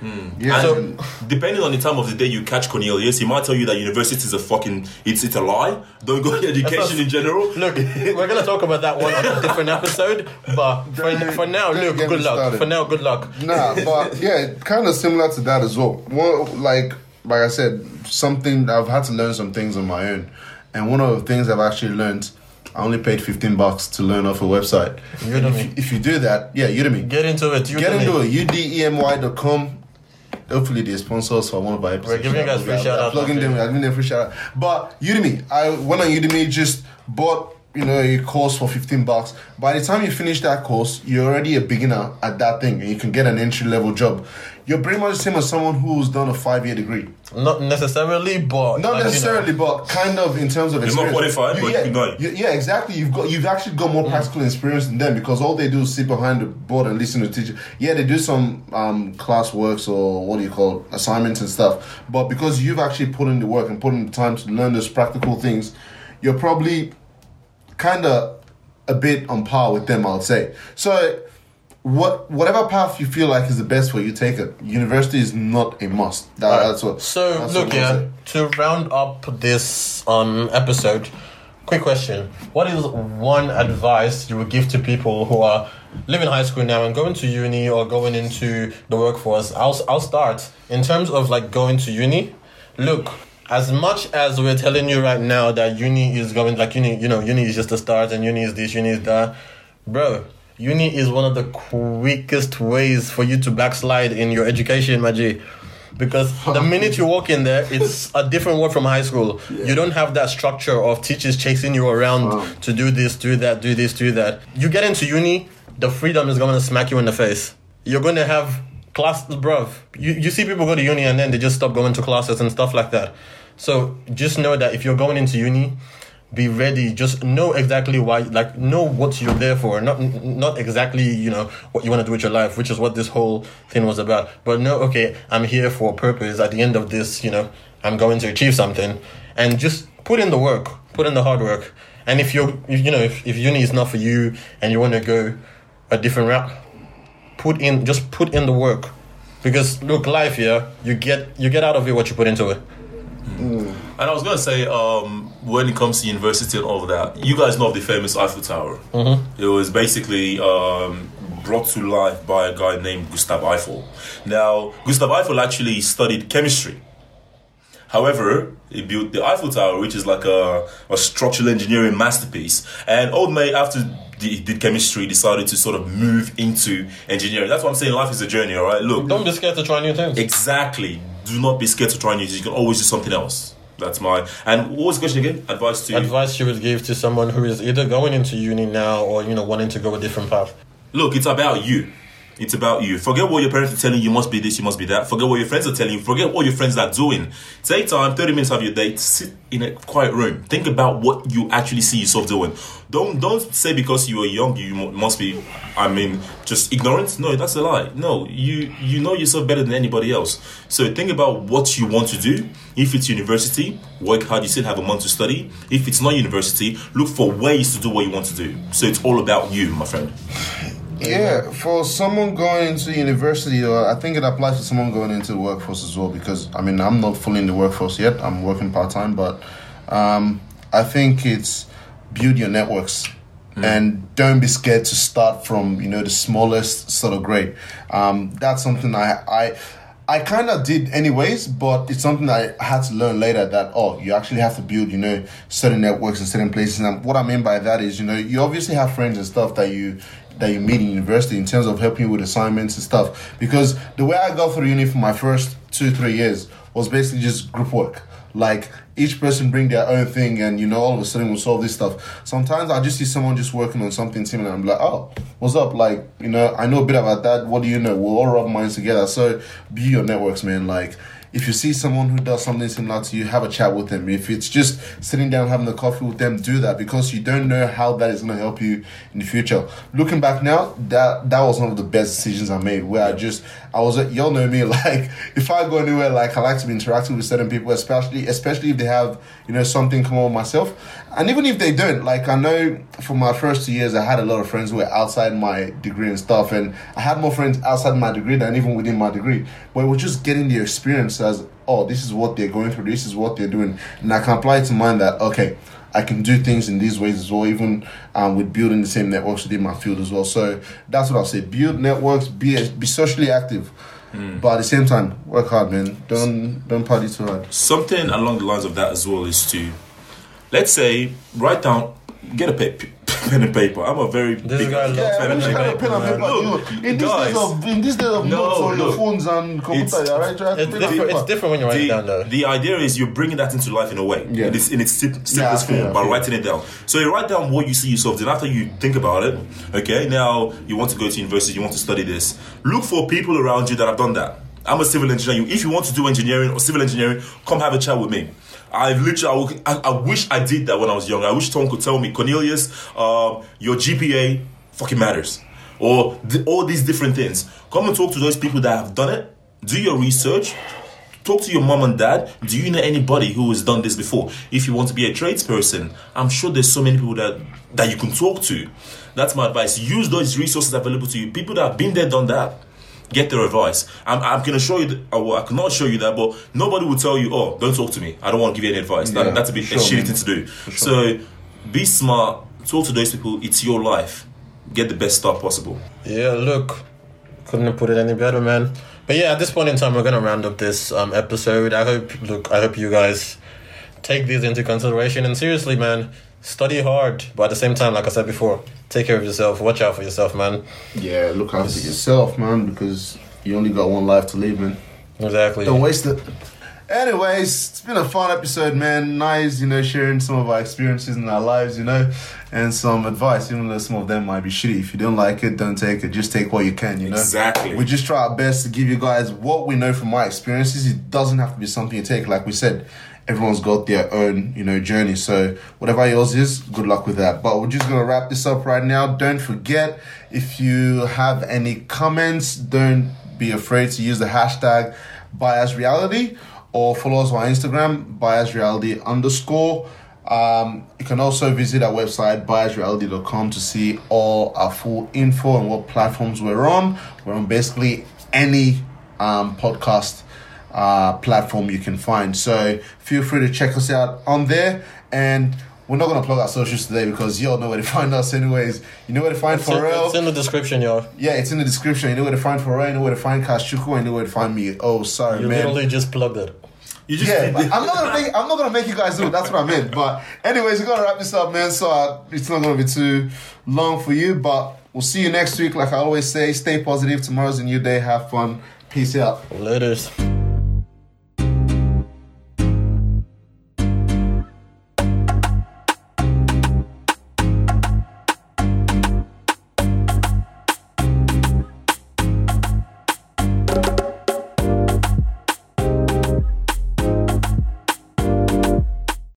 Hmm. Yeah. So- Depending on the time of the day you catch Cornelius, he might tell you that university is a fucking it's it's a lie. Don't go to education in general. <laughs> Look, we're gonna talk about that one on a different episode, but for, for now, look, good luck. started. For now, good luck. nah, <laughs> but yeah, kind of similar to that as well. One, like, like I said, something I've had to learn some things on my own, and one of the things I've actually learned, I only paid fifteen bucks to learn off a website. Udemy. If you do that, yeah, Udemy. Get into it. Udemy. Get into it. Udemy.com. Hopefully they sponsor us for one of our episodes. We're giving you guys free shout-outs, Plugging them. I'm giving them free shout out. But Udemy, I went on Udemy, just bought you know a course for fifteen bucks. By the time you finish that course, you're already a beginner at that thing, and you can get an entry level job. You're pretty much the same as someone who's done a five year degree. Not necessarily, but Not like, you know, necessarily, but kind of in terms of experience. You're more experience. qualified, but yeah, you know it. you- yeah, exactly. You've got you've actually got Mm. more practical experience than them because all they do is sit behind the board and listen to the teacher. Yeah, they do some um, class works or what do you call it, assignments and stuff. But because you've actually put in the work and put in the time to learn those practical things, you're probably kind of a bit on par with them. I would say so. What whatever path you feel like is the best for you, take it. University is not a must. That, that's what. So that's look, what yeah. To round up this um episode, quick question: What is one advice you would give to people who are living high school now and going to uni or going into the workforce? I'll I'll start in terms of like going to uni. Look, as much as we're telling you right now that uni is going like uni, you know, uni is just a start and uni is this, uni is that, bro. Uni is one of the quickest ways for you to backslide in your education, Maji. Because <laughs> the minute you walk in there, it's a different world from high school. You don't have that structure of teachers chasing you around to do this, do that, do this, do that. You get into uni, the freedom is going to smack you in the face. You're going to have classes, bruv. You, you see people go to uni and then they just stop going to classes and stuff like that. So just know that if you're going into uni, be ready. Just know exactly why, like, know what you're there for. Not not exactly, you know, what you want to do with your life, which is what this whole thing was about. But no, okay, I'm here for a purpose. At the end of this, you know, I'm going to achieve something, and just put in the work, put in the hard work. And if you're, you know, if, if uni is not for you and you want to go a different route, put in, just put in the work. Because look, life, yeah, you get you get out of it what you put into it. And I was gonna say, um, when it comes to university and all of that, you guys know of the famous Eiffel Tower. Mm-hmm. It was basically um, brought to life by a guy named Gustave Eiffel. Now, Gustave Eiffel actually studied chemistry. However, he built the Eiffel Tower, which is like a, a structural engineering masterpiece. And old mate, after he did chemistry, decided to sort of move into engineering. That's what I'm saying. Life is a journey, all right? Look, Don't be scared to try new things. exactly. Do not be scared to try new things. You can always do something else. That's my. And what was the question again? Advice to Advice you would give to someone who is either going into uni now or you know wanting to go a different path. Look, it's about you. It's about you. Forget what your parents are telling you. You must be this. You must be that. Forget what your friends are telling you. Forget what your friends are doing. Take time, thirty minutes of your day, sit in a quiet room. Think about what you actually see yourself doing. Don't don't say because you are young you must be. I mean, just ignorant. No, that's a lie. No, you you know yourself better than anybody else. So think about what you want to do. If it's university, work hard. You still have a month to study. If it's not university, look for ways to do what you want to do. So it's all about you, my friend. Yeah, for someone going into university, or I think it applies to someone going into the workforce as well. Because I mean, I'm not fully in the workforce yet. I'm working part time, but um, I think it's build your networks and don't be scared to start from you know the smallest sort of grade. Um, that's something I I. I kind of did anyways, but it's something I had to learn later that, oh, you actually have to build, you know, certain networks in certain places. And what I mean by that is, you know, you obviously have friends and stuff that you that you meet in university in terms of helping you with assignments and stuff. Because the way I got through uni for my first two, three years was basically just group work. Like each person bring their own thing and you know all of a sudden we'll solve this stuff. Sometimes I just see someone just working on something similar. I'm like, oh, what's up? Like, you know, I know a bit about that. What do you know? We'll all rub minds together. So be your networks, man. Like if you see someone who does something similar to you, have a chat with them. If it's just sitting down having a coffee with them, do that because you don't know how that is going to help you in the future. Looking back now, that that was one of the best decisions I made. Where I just I was y'all know me <laughs> like if I go anywhere like I like to be interacting with certain people, especially especially if they have you know something come on myself, and even if they don't. Like I know for my first two years, I had a lot of friends who were outside my degree and stuff, and I had more friends outside my degree than even within my degree. But we're just getting the experience as oh, this is what they're going through, this is what they're doing, and I can apply it to mine that okay. I can do things in these ways as well, even um, with building the same networks within my field as well. So that's what I'll say: build networks, be be socially active, but at the same time, work hard, man. Don't don't party too hard. something along the lines of that as well is to let's say write down get a pa- <laughs> pen and paper i'm a very This big guy loves Yeah, pen we and a paper, pen and paper. Look, You- in this guys. days of in this days of No, notes on your phones and computer, It's- all right? Try to It's pen and different. It's different when you write it down, though. the, the idea is you're bringing that into life in a way Yeah. in its, in its simplest Yeah, form it, I by feel it. writing it down so you write down what you see yourself doing after you think about it okay now you want to go to university you want to study this look for people around you that have done that i'm a civil engineer if you want to do engineering or civil engineering come have a chat with me I've literally, I, I, wish I did that when I was young. I wish someone could tell me, Cornelius, um, your GPA fucking matters. Or th- all these different things. Come and talk to those people that have done it. Do your research. Talk to your mom and dad. Do you know anybody who has done this before? If you want to be a tradesperson, I'm sure there's so many people that, that you can talk to. That's my advice. Use those resources available to you. People that have been there, done that. Get their advice. I'm, I'm going to show you, uh, well, I cannot show you that, but nobody will tell you, oh, don't talk to me. I don't want to give you any advice. That- that's a bit sure, a shitty thing to do. So be smart. Talk to those people. It's your life. Get the best start possible. Yeah, look, couldn't have put it any better, man. But yeah, at this point in time, we're gonna round up this um, episode. I hope, look, I hope you guys take these into consideration. And seriously, man, study hard, but at the same time, like I said before, take care of yourself. Watch out for yourself, man. Yeah, look after yourself, man, because you only got one life to live, man. Exactly. Don't waste it. Anyways, it's been a fun episode, man. Nice, you know, sharing some of our experiences in our lives, you know, and some advice, even though some of them might be shitty. If you don't like it, don't take it. Just take what you can, you know. Exactly. We just try our best to give you guys what we know from our experiences. It doesn't have to be something you take. Like we said, everyone's got their own, you know, journey. So whatever yours is, good luck with that. But we're just gonna wrap this up right now. Don't forget, if you have any comments, don't be afraid to use the hashtag bias reality or follow us on Instagram, bias reality underscore. Um, you can also visit our website, biasreality.com, to see all our full info and what platforms we're on. We're on basically any um, podcast uh, platform you can find. So feel free to check us out on there. And we're not going to plug our socials today because you all know where to <laughs> find us, anyways. You know where to find it's, in, Pharrell. it's in the description, y'all. yeah, it's in the description. You know where to find Pharrell, you know where to find Kashuku, and you know where to find me. Oh, sorry, You man. literally just plugged it. You just yeah, but. I'm not gonna make I'm not gonna make you guys do it. That's what I meant. But anyways, we're gonna wrap this up, man. So uh, it's not gonna be too long for you. But we'll see you next week. Like I always say, stay positive. Tomorrow's a new day. Have fun. Peace out. Laters.